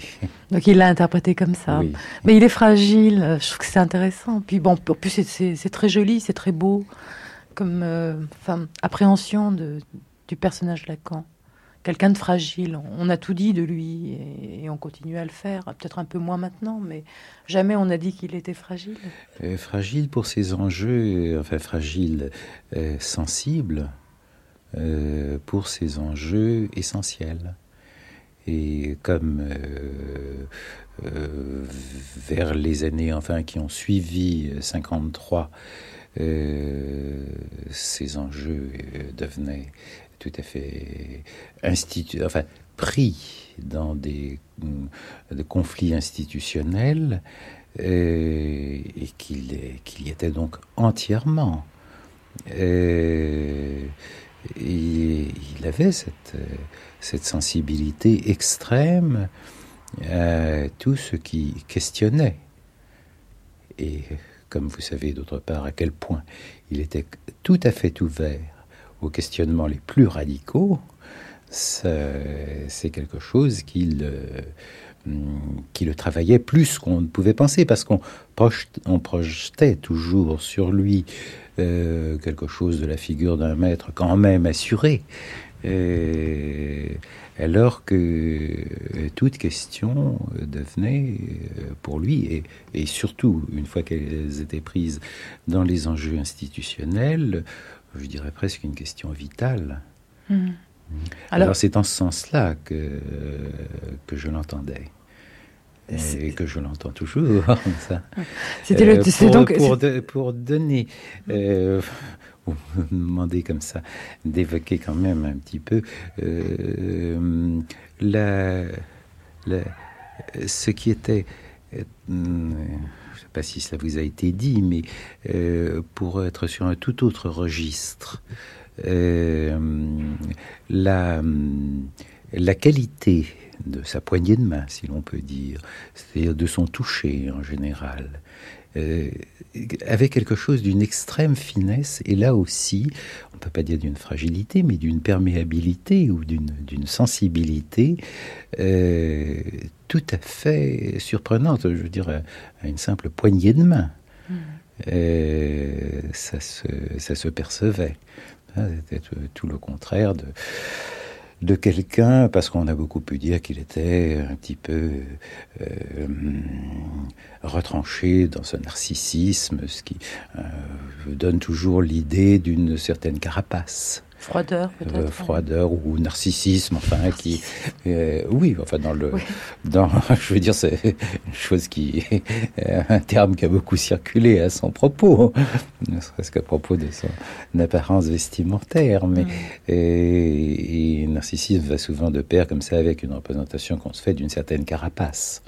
Donc il l'a interprété comme ça. Oui. Mais il est fragile, je trouve que c'est intéressant. Puis bon, en plus c'est- très joli, c'est très beau, comme euh, enfin, appréhension de, du personnage Lacan. Quelqu'un de fragile. On a tout dit de lui et, on continue à le faire. Peut-être un peu moins maintenant, mais jamais on a dit qu'il était fragile. Euh, fragile pour ses enjeux, enfin fragile, euh, sensible euh, pour ses enjeux essentiels. Et comme vers les années enfin qui ont suivi euh, 53, euh, ces enjeux devenaient tout à fait enfin pris dans des, des conflits institutionnels euh, et qu'il y était donc entièrement. Euh, il avait cette, euh, cette sensibilité extrême à tout ce qui questionnait. Et comme vous savez d'autre part à quel point il était tout à fait ouvert aux questionnements les plus radicaux, c'est quelque chose qu'il euh, hum, qui le travaillait plus qu'on ne pouvait penser, parce qu'on projette- on projetait toujours sur lui euh, quelque chose de la figure d'un maître quand même assuré, alors que euh, toute question devenait pour lui, et surtout une fois qu'elles étaient prises dans les enjeux institutionnels, je dirais presque une question vitale. Mhm. Alors, Alors- c'est en ce sens-là que, que je l'entendais. Et que je l'entends toujours. C'était le- c'est pour, donc- pour, c'est- de- pour donner, euh, vous me demandez comme ça d'évoquer quand même un petit peu euh, la, la- ce qui était, euh, je ne sais pas si cela vous a été dit, mais euh, pour être sur un tout autre registre, euh, la, qualité de sa poignée de main, si l'on peut dire, c'est-à-dire de son toucher en général, euh, avait quelque chose d'une extrême finesse, et là aussi, on ne peut pas dire d'une fragilité, mais d'une perméabilité ou d'une sensibilité tout à fait surprenante, je veux dire, à, une simple poignée de main. Euh, ça, se, ça se percevait. Ah, C'était tout- tout le contraire de, de quelqu'un, parce qu'on a beaucoup pu dire qu'il était un petit peu euh, retranché dans ce narcissisme, ce qui euh, donne toujours l'idée d'une certaine carapace. Froideur, peut-être. Euh, froideur ou narcissisme, enfin, qui, euh, oui, enfin, dans le, dans, je veux dire, c'est une chose qui, un terme qui a beaucoup circulé à son propos, ne serait-ce qu'à propos de son apparence vestimentaire, mais, et, et narcissisme va souvent de pair comme ça avec une représentation qu'on se fait d'une certaine carapace.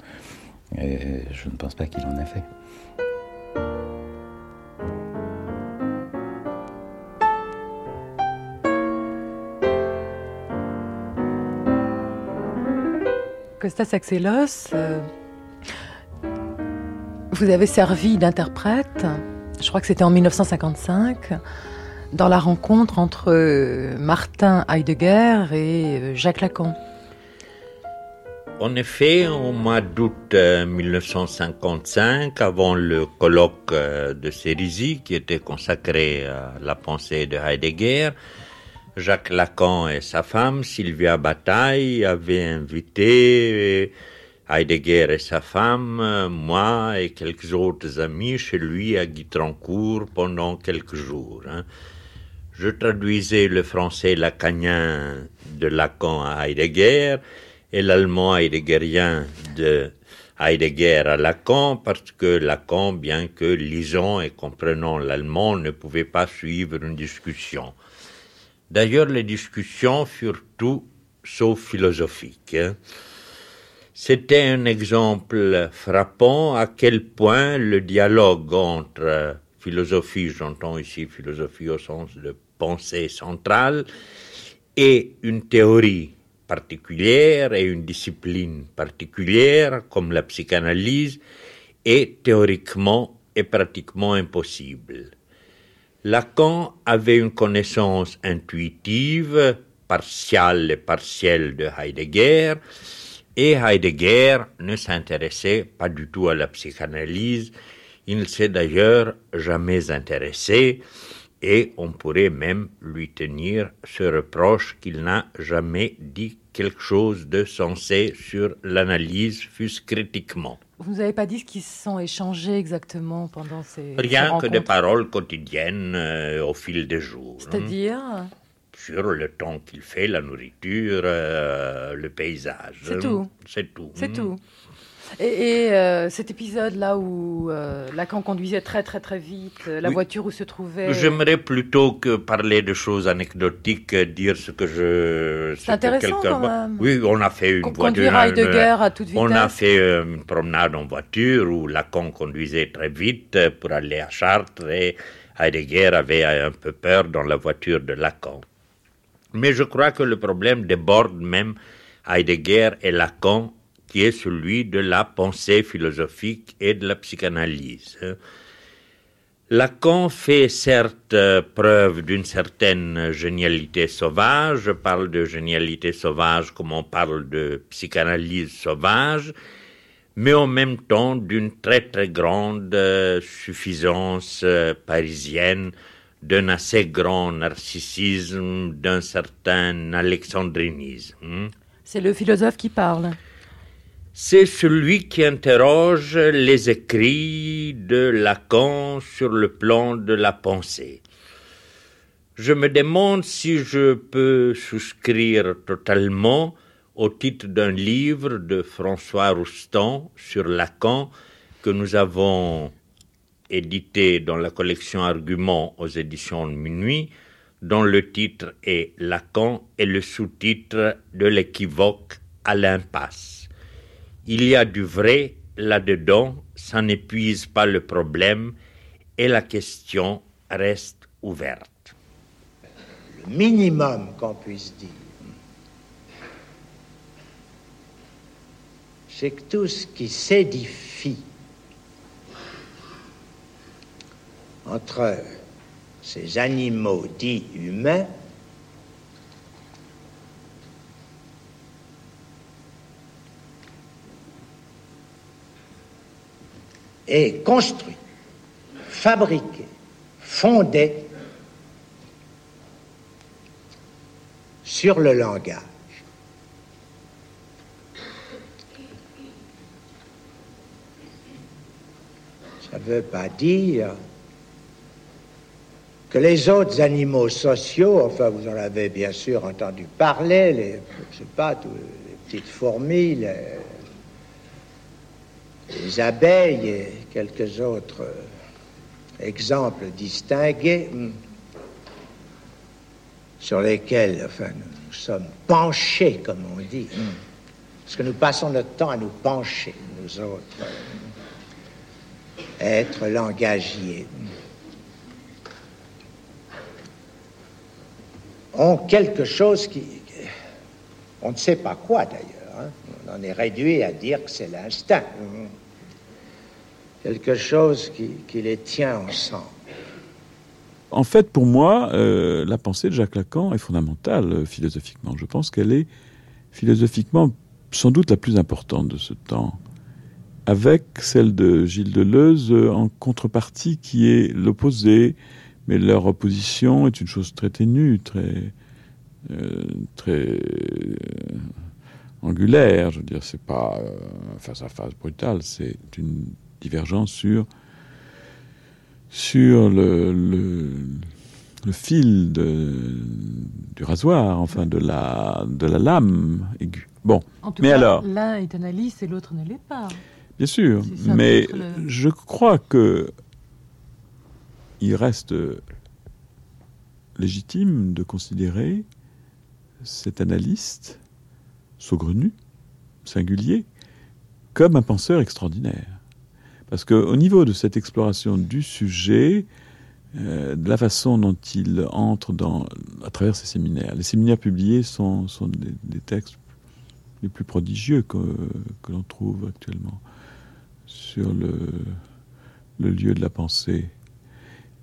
Et je ne pense pas qu'il en a fait. Costas Axelos, euh, vous avez servi d'interprète, je crois que c'était en 1955, dans la rencontre entre euh, Martin Heidegger et euh, Jacques Lacan. En effet, au mois d'août euh, 1955, avant le colloque de Cérisy qui était consacré à la pensée de Heidegger, Jacques Lacan et sa femme, Sylvia Bataille, avaient invité euh, Heidegger et sa femme, moi et quelques autres amis chez lui à Guitrancourt pendant quelques jours. hein. Je traduisais le français lacanien de Lacan à Heidegger et l'allemand heideggerien de Heidegger à Lacan parce que Lacan, bien que lisant et comprenant l'allemand, ne pouvait pas suivre une discussion. D'ailleurs, les discussions furent tout sauf philosophiques. hein. C'était un exemple frappant à quel point le dialogue entre philosophie, j'entends ici philosophie au sens de pensée centrale, et une théorie particulière et une discipline particulière comme la psychanalyse est théoriquement et pratiquement impossible. Lacan avait une connaissance intuitive, partiale et partielle de Heidegger, et Heidegger ne s'intéressait pas du tout à la psychanalyse. Il ne s'est d'ailleurs jamais intéressé et on pourrait même lui tenir ce reproche qu'il n'a jamais dit quelque chose de sensé sur l'analyse, fût-ce critiquement. Vous n'avez pas dit ce qu'ils se sont échangés exactement pendant ces Rien ces que des paroles quotidiennes euh, au fil des jours. hein. C'est-à-dire Sur le temps qu'il fait, la nourriture, euh, le paysage. C'est tout. C'est tout. C'est Hmm. tout. Et, et, euh, cet épisode-là où euh, Lacan conduisait très très très vite, euh, la Oui. voiture où se trouvait... J'aimerais plutôt que parler de choses anecdotiques, dire ce que je. ce que intéressant, quand même. Oui, on a fait une voiture. conduire Heidegger à toute On a vitesse. fait une promenade en voiture où Lacan conduisait très vite pour aller à Chartres et Heidegger avait un peu peur dans la voiture de Lacan. Mais je crois que le problème déborde même Heidegger et Lacan, qui est celui de la pensée philosophique et de la psychanalyse. Lacan fait certes preuve d'une certaine génialité sauvage, je parle de génialité sauvage comme on parle de psychanalyse sauvage, mais en même temps d'une très très grande euh, suffisance euh, parisienne, d'un assez grand narcissisme, d'un certain alexandrinisme. C'est le philosophe qui parle. C'est celui qui interroge les écrits de Lacan sur le plan de la pensée. Je me demande si je peux souscrire totalement au titre d'un livre de François Roustan sur Lacan que nous avons édité dans la collection Arguments aux éditions de Minuit, dont le titre est Lacan et le sous-titre de l'équivoque à l'impasse. Il y a du vrai là-dedans, ça n'épuise pas le problème et la question reste ouverte. Le minimum qu'on puisse dire, c'est que tout ce qui s'édifie entre ces animaux dits humains est construit, fabriqué, fondé sur le langage. Ça ne veut pas dire que les autres animaux sociaux, enfin vous en avez bien sûr entendu parler, les, les petites fourmis, les, les abeilles et quelques autres exemples distingués hmm, sur lesquels enfin, nous sommes penchés, comme on dit, hmm, parce que nous passons notre temps à nous pencher, nous autres, euh, êtres langagiers. ont quelque chose qui... On ne sait pas quoi d'ailleurs. hein. On en est réduit à dire que c'est l'instinct. Quelque chose qui, les tient ensemble. En fait, pour moi, euh, la pensée de Jacques Lacan est fondamentale euh, philosophiquement. Je pense qu'elle est philosophiquement sans doute la plus importante de ce temps, avec celle de Gilles Deleuze euh, en contrepartie qui est l'opposé, mais leur opposition est une chose très ténue, très très angulaire. Je veux dire, c'est pas face à face brutal, c'est une divergence sur sur le, le, le fil de, du rasoir, enfin de la, de la lame aiguë. Bon, En tout mais cas, alors, l'un est analyste et l'autre ne l'est pas. bien sûr, mais le- je crois que il reste légitime de considérer cet analyste saugrenu, singulier, comme un penseur extraordinaire. Parce qu'au niveau de cette exploration du sujet, euh, de la façon dont il entre dans, à travers ses séminaires, les séminaires publiés sont, des, textes les plus prodigieux que, l'on trouve actuellement sur le, lieu de la pensée.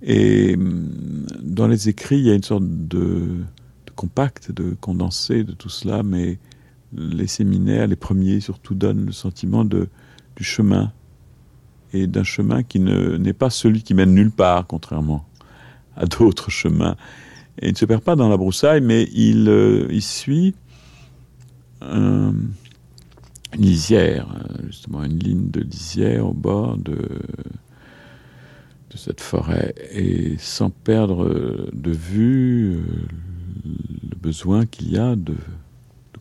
Et hum, dans les écrits, il y a une sorte de, compact, de condensé de tout cela, mais les séminaires, les premiers surtout, donnent le sentiment de, du chemin, et d'un chemin qui n'est pas celui qui mène nulle part, contrairement à d'autres chemins. Et il ne se perd pas dans la broussaille, mais il, euh, suit une lisière, justement une ligne de lisière au bord de, cette forêt, et sans perdre de vue euh, le besoin qu'il y a de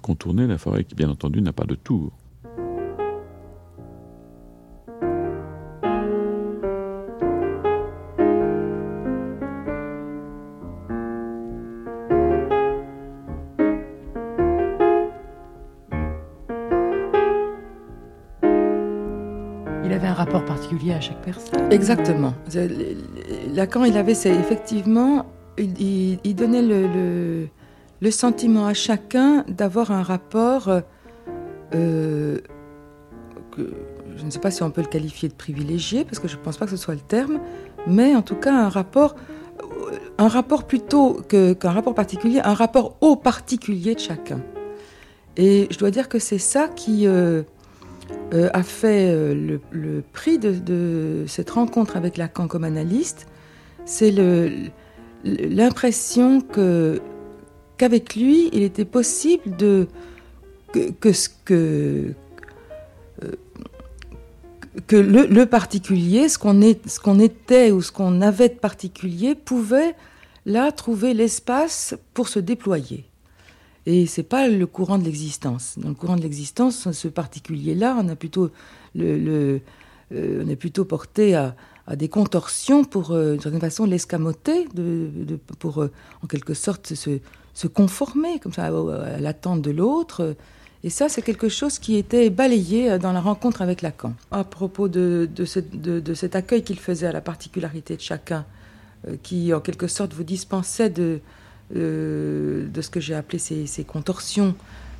contourner la forêt, qui bien entendu n'a pas de tour. À chaque personne. Exactement. Lacan, il avait, c'est effectivement, il, donnait le, sentiment à chacun d'avoir un rapport euh, que je ne sais pas si on peut le qualifier de privilégié, parce que je ne pense pas que ce soit le terme, mais en tout cas un rapport, un rapport plutôt qu'un rapport particulier, un rapport au particulier de chacun. Et je dois dire que c'est ça qui, euh, euh, a fait euh, le, prix de, cette rencontre avec Lacan comme analyste, c'est l'impression que qu'avec lui, il était possible de que, ce que euh, que le, particulier, ce qu'on était ou ce qu'on avait de particulier, pouvait là trouver l'espace pour se déployer. Et c'est pas le courant de l'existence. Dans le courant de l'existence, ce particulier-là, on euh, est plutôt porté à, des contorsions pour, euh, d'une certaine façon, l'escamoter, pour, euh, en quelque sorte, se, conformer comme ça à, l'attente de l'autre. Et ça, c'est quelque chose qui était balayé dans la rencontre avec Lacan. À propos de cet accueil qu'il faisait à la particularité de chacun, qui, en quelque sorte, vous dispensait de, euh, de ce que j'ai appelé ces, contorsions,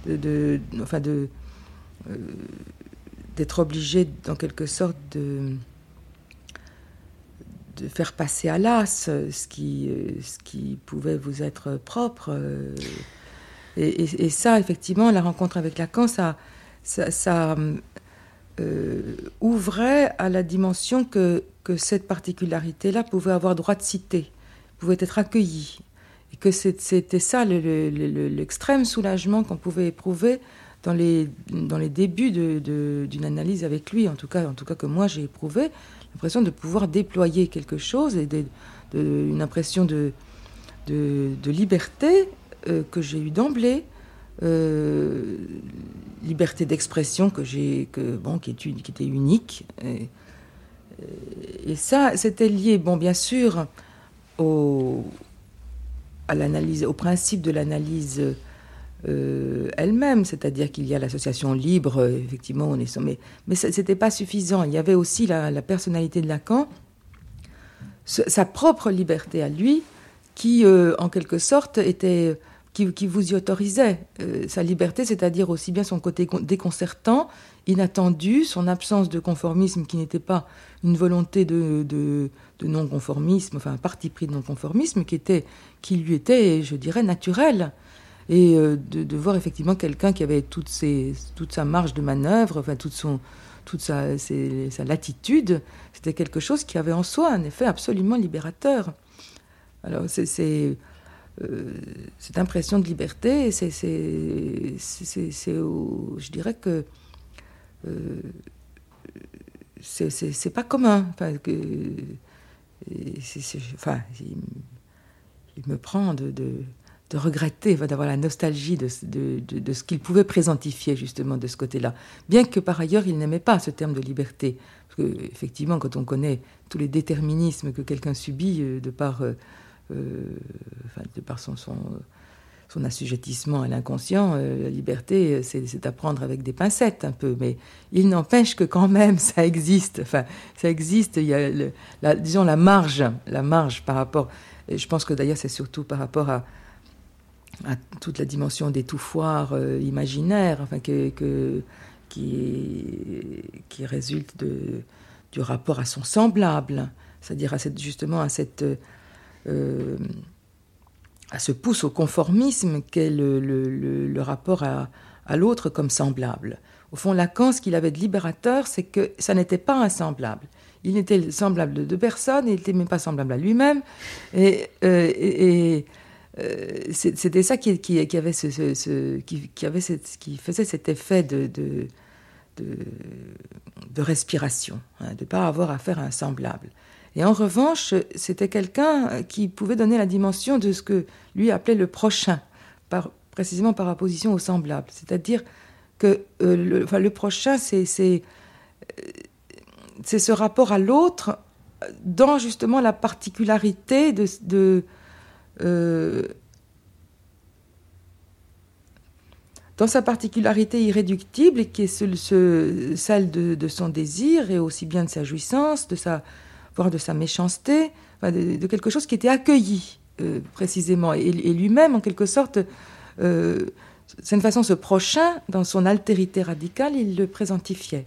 de, enfin de euh, d'être obligé, en quelque sorte, de de faire passer à l'as ce qui, ce qui pouvait vous être propre. Et, ça, effectivement, la rencontre avec Lacan, ça, ça, euh, ouvrait à la dimension que, que cette particularité-là pouvait avoir droit de citer, pouvait être accueillie que c'était ça l'extrême soulagement qu'on pouvait éprouver dans les, dans les débuts d'une analyse avec lui, en tout cas, en tout cas que moi j'ai éprouvé, l'impression de pouvoir déployer quelque chose et de, une impression de, de, liberté euh, que j'ai eu d'emblée, euh, liberté d'expression que j'ai, que bon, qui était unique. Et, et ça, c'était lié, bon, bien sûr, au, l'analyse, au principe de l'analyse euh, elle-même, c'est-à-dire qu'il y a l'association libre, euh, effectivement, on est mais, mais ce n'était pas suffisant. Il y avait aussi la, personnalité de Lacan, sa propre liberté à lui, qui, euh, en quelque sorte, était, qui, qui vous y autorisait. sa liberté, c'est-à-dire aussi bien son côté déconcertant, inattendu, son absence de conformisme qui n'était pas une volonté de, de, non-conformisme, enfin un parti pris de non-conformisme qui, était, qui lui était, je dirais, naturel. Et euh, de, voir effectivement quelqu'un qui avait toute, sa marge de manœuvre, enfin toute, son, toute sa, latitude, c'était quelque chose qui avait en soi un effet absolument libérateur. Alors c'est euh, cette impression de liberté, c'est, je dirais que c'est pas commun. Enfin, que, enfin il, me prend de, de, regretter, d'avoir la nostalgie de, de ce qu'il pouvait présentifier justement de ce côté-là. Bien que par ailleurs il n'aimait pas ce terme de liberté. Parce que effectivement, quand on connaît tous les déterminismes que quelqu'un subit euh, de par, euh, de par son son assujettissement à l'inconscient, euh, la liberté, c'est à prendre avec des pincettes un peu, mais il n'empêche que quand même ça existe. Enfin, ça existe. Il y a, la, disons, la marge, la marge par rapport. Je pense que d'ailleurs c'est surtout par rapport à, toute la dimension des tout euh, imaginaires, enfin que, qui, qui résulte de, du rapport à son semblable c'est-à-dire à cette, justement à cette euh, à ce pouce au conformisme qu'est le, rapport à, à l'autre comme semblable. Au fond, Lacan, ce qu'il avait de libérateur, c'est que ça n'était pas un semblable. Il n'était semblable de personne, il n'était même pas semblable à lui-même. Et, euh, euh, c'était ça qui, avait ce, qui, faisait cet effet de, respiration, hein, de ne pas avoir à faire un semblable. Et en revanche, c'était quelqu'un qui pouvait donner la dimension de ce que lui appelait le prochain, précisément par opposition au semblable. C'est-à-dire que euh, le, prochain, c'est c'est ce rapport à l'autre dans justement la particularité de, euh, dans sa particularité irréductible qui est ce, celle de, son désir et aussi bien de sa jouissance, de sa, de sa méchanceté, de, quelque chose qui était accueilli euh, précisément et, lui-même en quelque sorte. Euh, c'est une façon, ce prochain, dans son altérité radicale, il le présentifiait.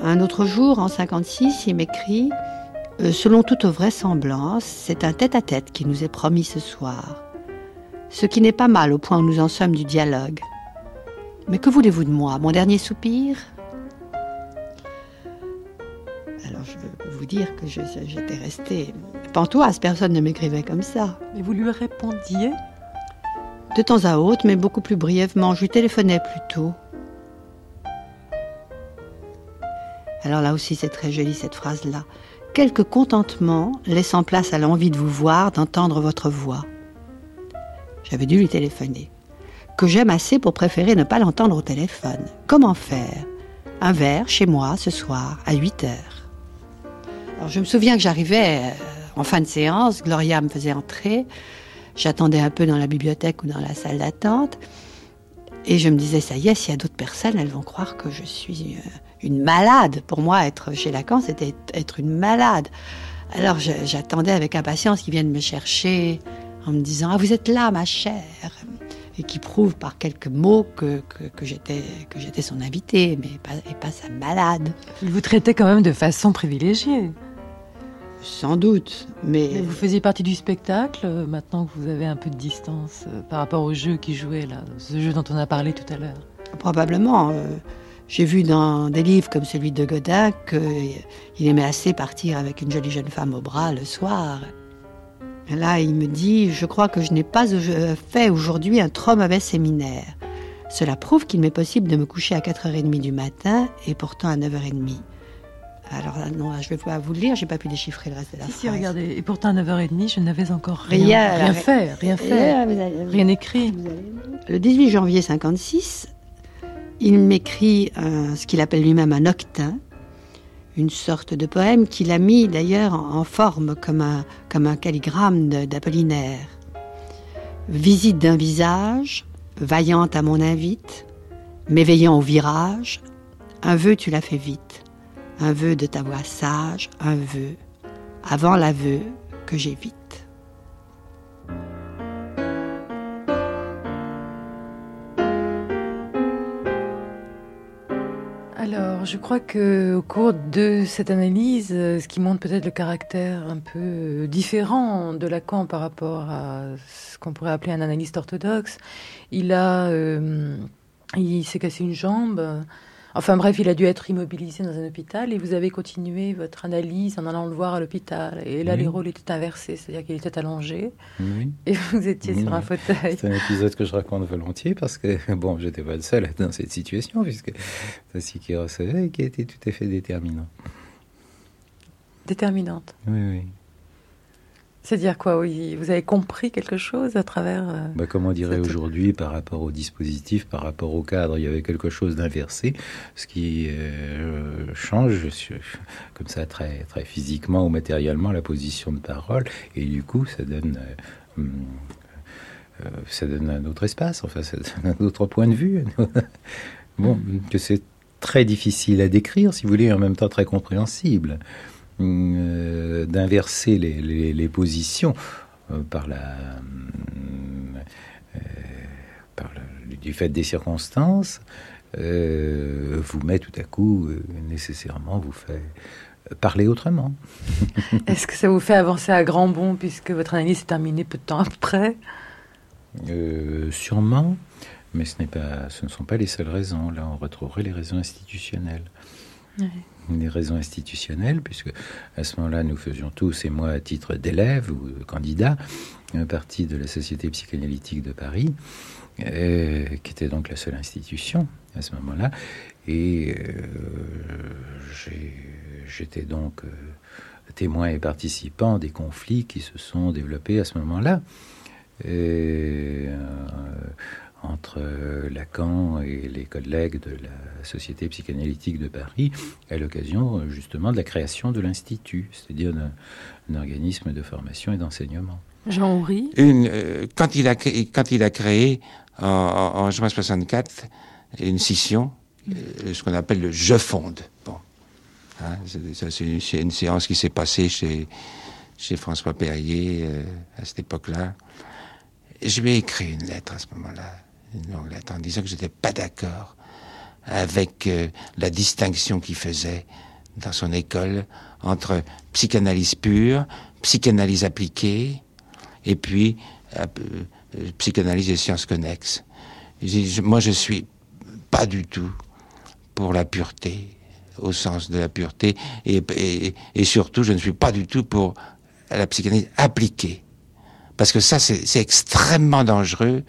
Un autre jour, en 56, il m'écrit Selon toute vraisemblance, c'est un tête-à-tête qui nous est promis ce soir. Ce qui n'est pas mal au point où nous en sommes du dialogue. Mais que voulez-vous de moi? Mon dernier soupir? Alors je veux vous dire que j'étais restée pantoise, personne ne m'écrivait comme ça. Mais vous lui répondiez? De temps à autre, mais beaucoup plus brièvement. Je lui téléphonais plutôt. Alors là aussi, c'est très joli cette phrase-là. Quelque contentement laissant place à l'envie de vous voir, d'entendre votre voix. J'avais dû lui téléphoner. Que j'aime assez pour préférer ne pas l'entendre au téléphone. Comment faire? Un verre chez moi ce soir à 8 heures. Je me souviens que j'arrivais euh, en fin de séance, Gloria me faisait entrer. J'attendais un peu dans la bibliothèque ou dans la salle d'attente. Et je me disais, ça y est, s'il y a d'autres personnes, elles vont croire que je suis euh, une malade. Pour moi, être chez Lacan, c'était être une malade. Alors j'attendais avec impatience qu'ils viennent me chercher en me disant Ah, vous êtes là, ma chère et qui prouve par quelques mots que, que, j'étais son invité, mais pas, et pas sa malade. Il vous traitait quand même de façon privilégiée. Sans doute, mais... vous faisiez partie du spectacle, euh, maintenant que vous avez un peu de distance euh, par rapport au jeu qui jouait là, ce jeu dont on a parlé tout à l'heure. Probablement. Euh, j'ai vu dans des livres comme celui de Godin qu'il aimait assez partir avec une jolie jeune femme au bras le soir. là, il me dit Je crois que je n'ai pas fait aujourd'hui un trop mauvais séminaire. Cela prouve qu'il m'est possible de me coucher à 4h30 du matin et pourtant à 9h30. Alors non, je vais pas vous le lire, j'ai pas pu déchiffrer le reste de la si, phrase. Si, regardez, et pourtant à 9h30, je n'avais encore rien, rien, fait, rien fait, rien écrit. Le 18 janvier 56, il m'écrit ce qu'il appelle lui-même un octin, une sorte de poème qu'il a mis d'ailleurs en forme comme un, comme un calligramme d'Apollinaire. Visite d'un visage, vaillante à mon invite, m'éveillant au virage, un vœu tu l'as fait vite, un vœu de ta voix sage, un vœu, avant l'aveu que j'évite. Je crois que au cours de cette analyse, euh, ce qui montre peut-être le caractère un peu euh, différent de Lacan par rapport à ce qu'on pourrait appeler un analyste orthodoxe, il a, euh, il s'est cassé une jambe. Enfin bref, il a dû être immobilisé dans un hôpital et vous avez continué votre analyse en allant le voir à l'hôpital. Et là, les rôles étaient inversés, c'est-à-dire qu'il était allongé et vous étiez sur un fauteuil. C'est un épisode que je raconte volontiers parce que, bon, j'étais pas le seul dans cette situation puisque c'est ce qui recevait et qui été tout à fait déterminant. Déterminante Oui, oui. C'est-à-dire quoi oui, Vous avez compris quelque chose à travers... Euh, bah, comme on dirait aujourd'hui par rapport au dispositif, par rapport au cadre, il y avait quelque chose d'inversé, ce qui euh, change comme ça très, très physiquement ou matériellement la position de parole, et du coup ça donne... Euh, hum, ça donne un autre espace, enfin, ça donne un autre point de vue. bon, que c'est très difficile à décrire, si vous voulez, en même temps très compréhensible. Euh, d'inverser les, les, positions euh, par la du fait des circonstances, euh, vous met tout à coup euh, nécessairement vous fait parler autrement. Est-ce que ça vous fait avancer à grand bond puisque votre analyse s'est terminée peu de temps après? Euh, Sûrement, mais ce, n'est pas, ce ne sont pas les seules raisons. Là, on retrouverait les raisons institutionnelles. Les raisons institutionnelles, puisque à ce moment-là, nous faisions tous, et moi à titre d'élève ou candidat, partie de la Société psychanalytique de Paris, euh, qui était donc la seule institution à ce moment-là. Et euh, j'étais donc euh, témoin et participant des conflits qui se sont développés à ce moment-là. Entre Lacan et les collègues de la Société psychanalytique de Paris à l'occasion justement de la création de l'Institut, c'est-à-dire d'un organisme de formation et d'enseignement. Jean-Henri euh, quand, il a, quand il a créé en, en juin 64 une scission, euh, ce qu'on appelle le je fonde. Bon. Hein, c'est une, séance qui s'est passée chez, chez François Perrier euh, à cette époque-là. Je lui ai écrit une lettre à ce moment-là, en disant que j'étais pas d'accord avec euh, la distinction qu'il faisait dans son école entre psychanalyse pure, psychanalyse appliquée, et puis psychanalyse et sciences connexes. moi, je suis pas du tout pour la pureté, au sens de la pureté, et, et, surtout, je ne suis pas du tout pour la psychanalyse appliquée. Parce que ça, c'est extrêmement dangereux,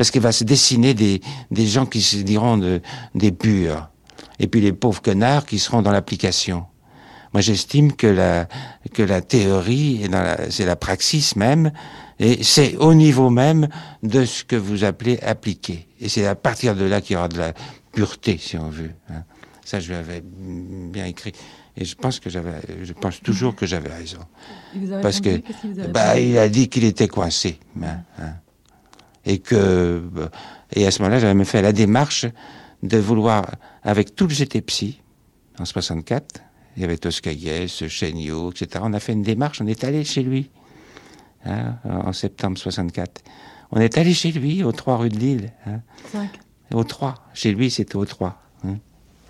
parce qu'il va se dessiner des, des gens qui se diront de, des purs, et puis les pauvres connards qui seront dans l'application. Moi, j'estime que la, que la théorie, c'est la praxis même, et c'est au niveau même de ce que vous appelez appliquer. Et c'est à partir de là qu'il y aura de la pureté, si on veut. Hein. Ça, je lui avais bien écrit. Et je pense que j'avais, je pense toujours que j'avais raison. Parce que, bah, il a dit qu'il était coincé. Hein, hein. Et que, et à ce moment-là, j'avais même fait la démarche de vouloir, avec tout le GT Psy, en 64, il y avait Toscaïès, Chéniaud, etc. On a fait une démarche, on est allé chez lui, hein, en septembre 64. On est allé chez lui, au 3 rue de Lille. Hein. Au 3. Chez lui, c'était au 3. Hein.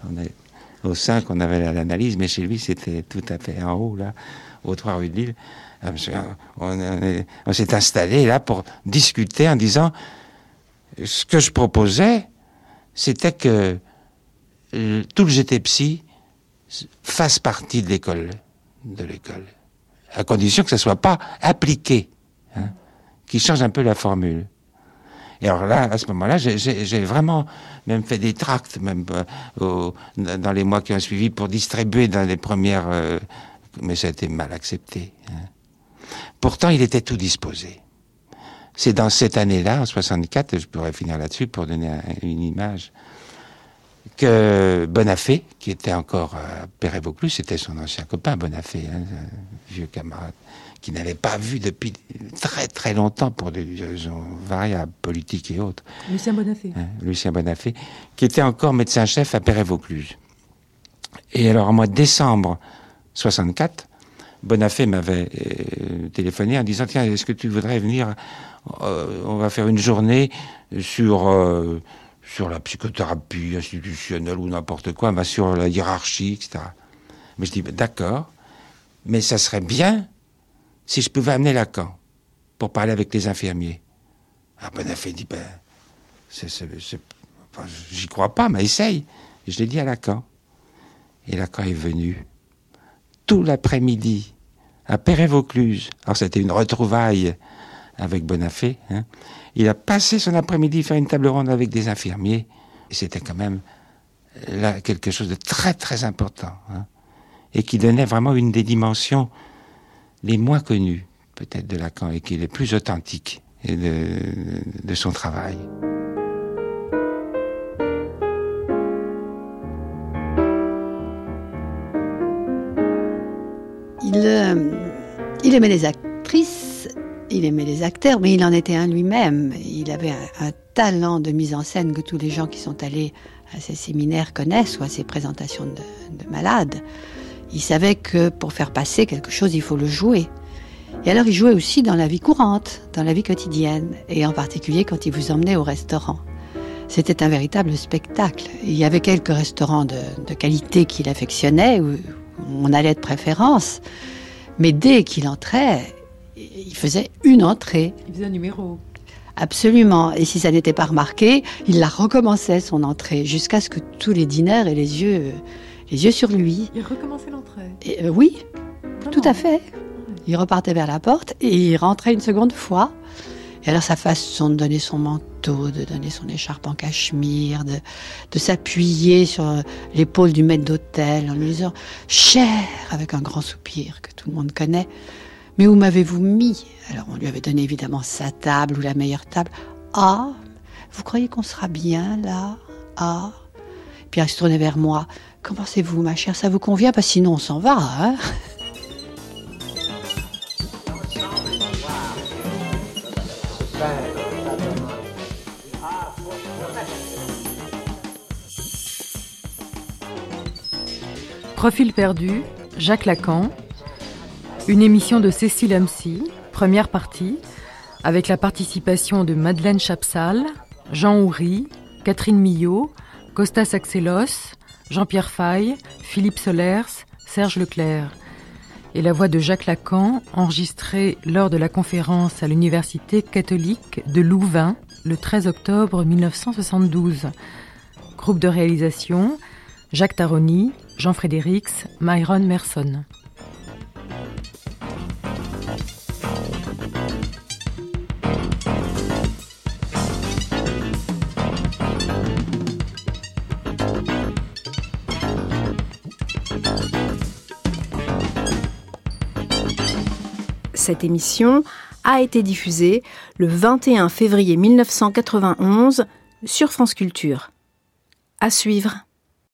On au 5, on avait l'analyse, mais chez lui, c'était tout à fait en haut, là, au 3 rue de Lille. Ah, on, s'est installé là pour discuter en disant ce que je proposais, c'était que euh, tout le GT Psy fasse partie de l'école, de l'école, à condition que ça soit pas appliqué, hein, qui change un peu la formule. Et alors là, à ce moment-là, j'ai vraiment même fait des tracts, même euh, dans les mois qui ont suivi, pour distribuer dans les premières, euh, mais ça a été mal accepté. Hein. Pourtant, il était tout disposé. C'est dans cette année-là, en 64, je pourrais finir là-dessus pour donner une image que Bonafé, qui était encore à Père Vaucluse, c'était son ancien copain Bonafé, hein, vieux camarade, qui n'avait pas vu depuis très très longtemps pour des raisons variables, politiques et autres. Lucien Bonafé. Hein, Lucien Bonafé, qui était encore médecin-chef à Père Vaucluse. Et alors, en mois de décembre 64, Bonafé m'avait euh, téléphoné en disant Tiens, est-ce que tu voudrais venir euh, On va faire une journée sur. Euh, sur la psychothérapie institutionnelle ou n'importe quoi, mais sur la hiérarchie, etc. Mais je dis, d'accord, mais ça serait bien si je pouvais amener Lacan pour parler avec les infirmiers. Ah, Bonafé dit, ben, j'y crois pas, mais essaye. je l'ai dit à Lacan. Et Lacan est venu tout l'après-midi à Péré-Vaucluse. Alors c'était une retrouvaille avec Bonafé. Hein. Il a passé son après-midi faire une table ronde avec des infirmiers. Et c'était quand même euh, là quelque chose de très très important. Hein. et qui donnait vraiment une des dimensions les moins connues peut-être de Lacan et qui est les plus authentiques de son travail. Il, euh, il aimait les actrices il aimait les acteurs, mais il en était un lui-même. Il avait un, talent de mise en scène que tous les gens qui sont allés à ses séminaires connaissent ou à ses présentations de, malades. Il savait que pour faire passer quelque chose, il faut le jouer. Et alors il jouait aussi dans la vie courante, dans la vie quotidienne, et en particulier quand il vous emmenait au restaurant. C'était un véritable spectacle. Il y avait quelques restaurants de, qualité qu'il affectionnait, on allait de préférence. Mais dès qu'il entrait, il faisait une entrée. Il faisait un numéro. Absolument. Et si ça n'était pas remarqué, il la recommençait son entrée jusqu'à ce que tous les dîners aient les yeux, les yeux sur lui. Il recommençait l'entrée. Et, euh, oui, tout à fait. Il repartait vers la porte et il rentrait une seconde fois. Alors sa façon de donner son manteau, de donner son écharpe en cachemire, de, s'appuyer sur l'épaule du maître d'hôtel en lui disant cher avec un grand soupir que tout le monde connaît. Mais où m'avez-vous mis? Alors on lui avait donné évidemment sa table ou la meilleure table. Ah, vous croyez qu'on sera bien là? Ah. Puis il se tournait vers moi. Qu'en pensez-vous, ma chère? Ça vous convient? Parce que sinon on s'en va. Hein? Profil perdu, Jacques Lacan. Une émission de Cécile Amcy, première partie, avec la participation de Madeleine Chapsal, Jean Houry, Catherine Millot, Costas Axelos, Jean-Pierre Faye, Philippe Solers, Serge Leclerc. Et la voix de Jacques Lacan, enregistrée lors de la conférence à l'Université catholique de Louvain le 13 octobre 1972. Groupe de réalisation, Jacques Taroni, Jean Frédérix, Myron Merson. Cette émission a été diffusée le 21 février 1991 sur France Culture. À suivre.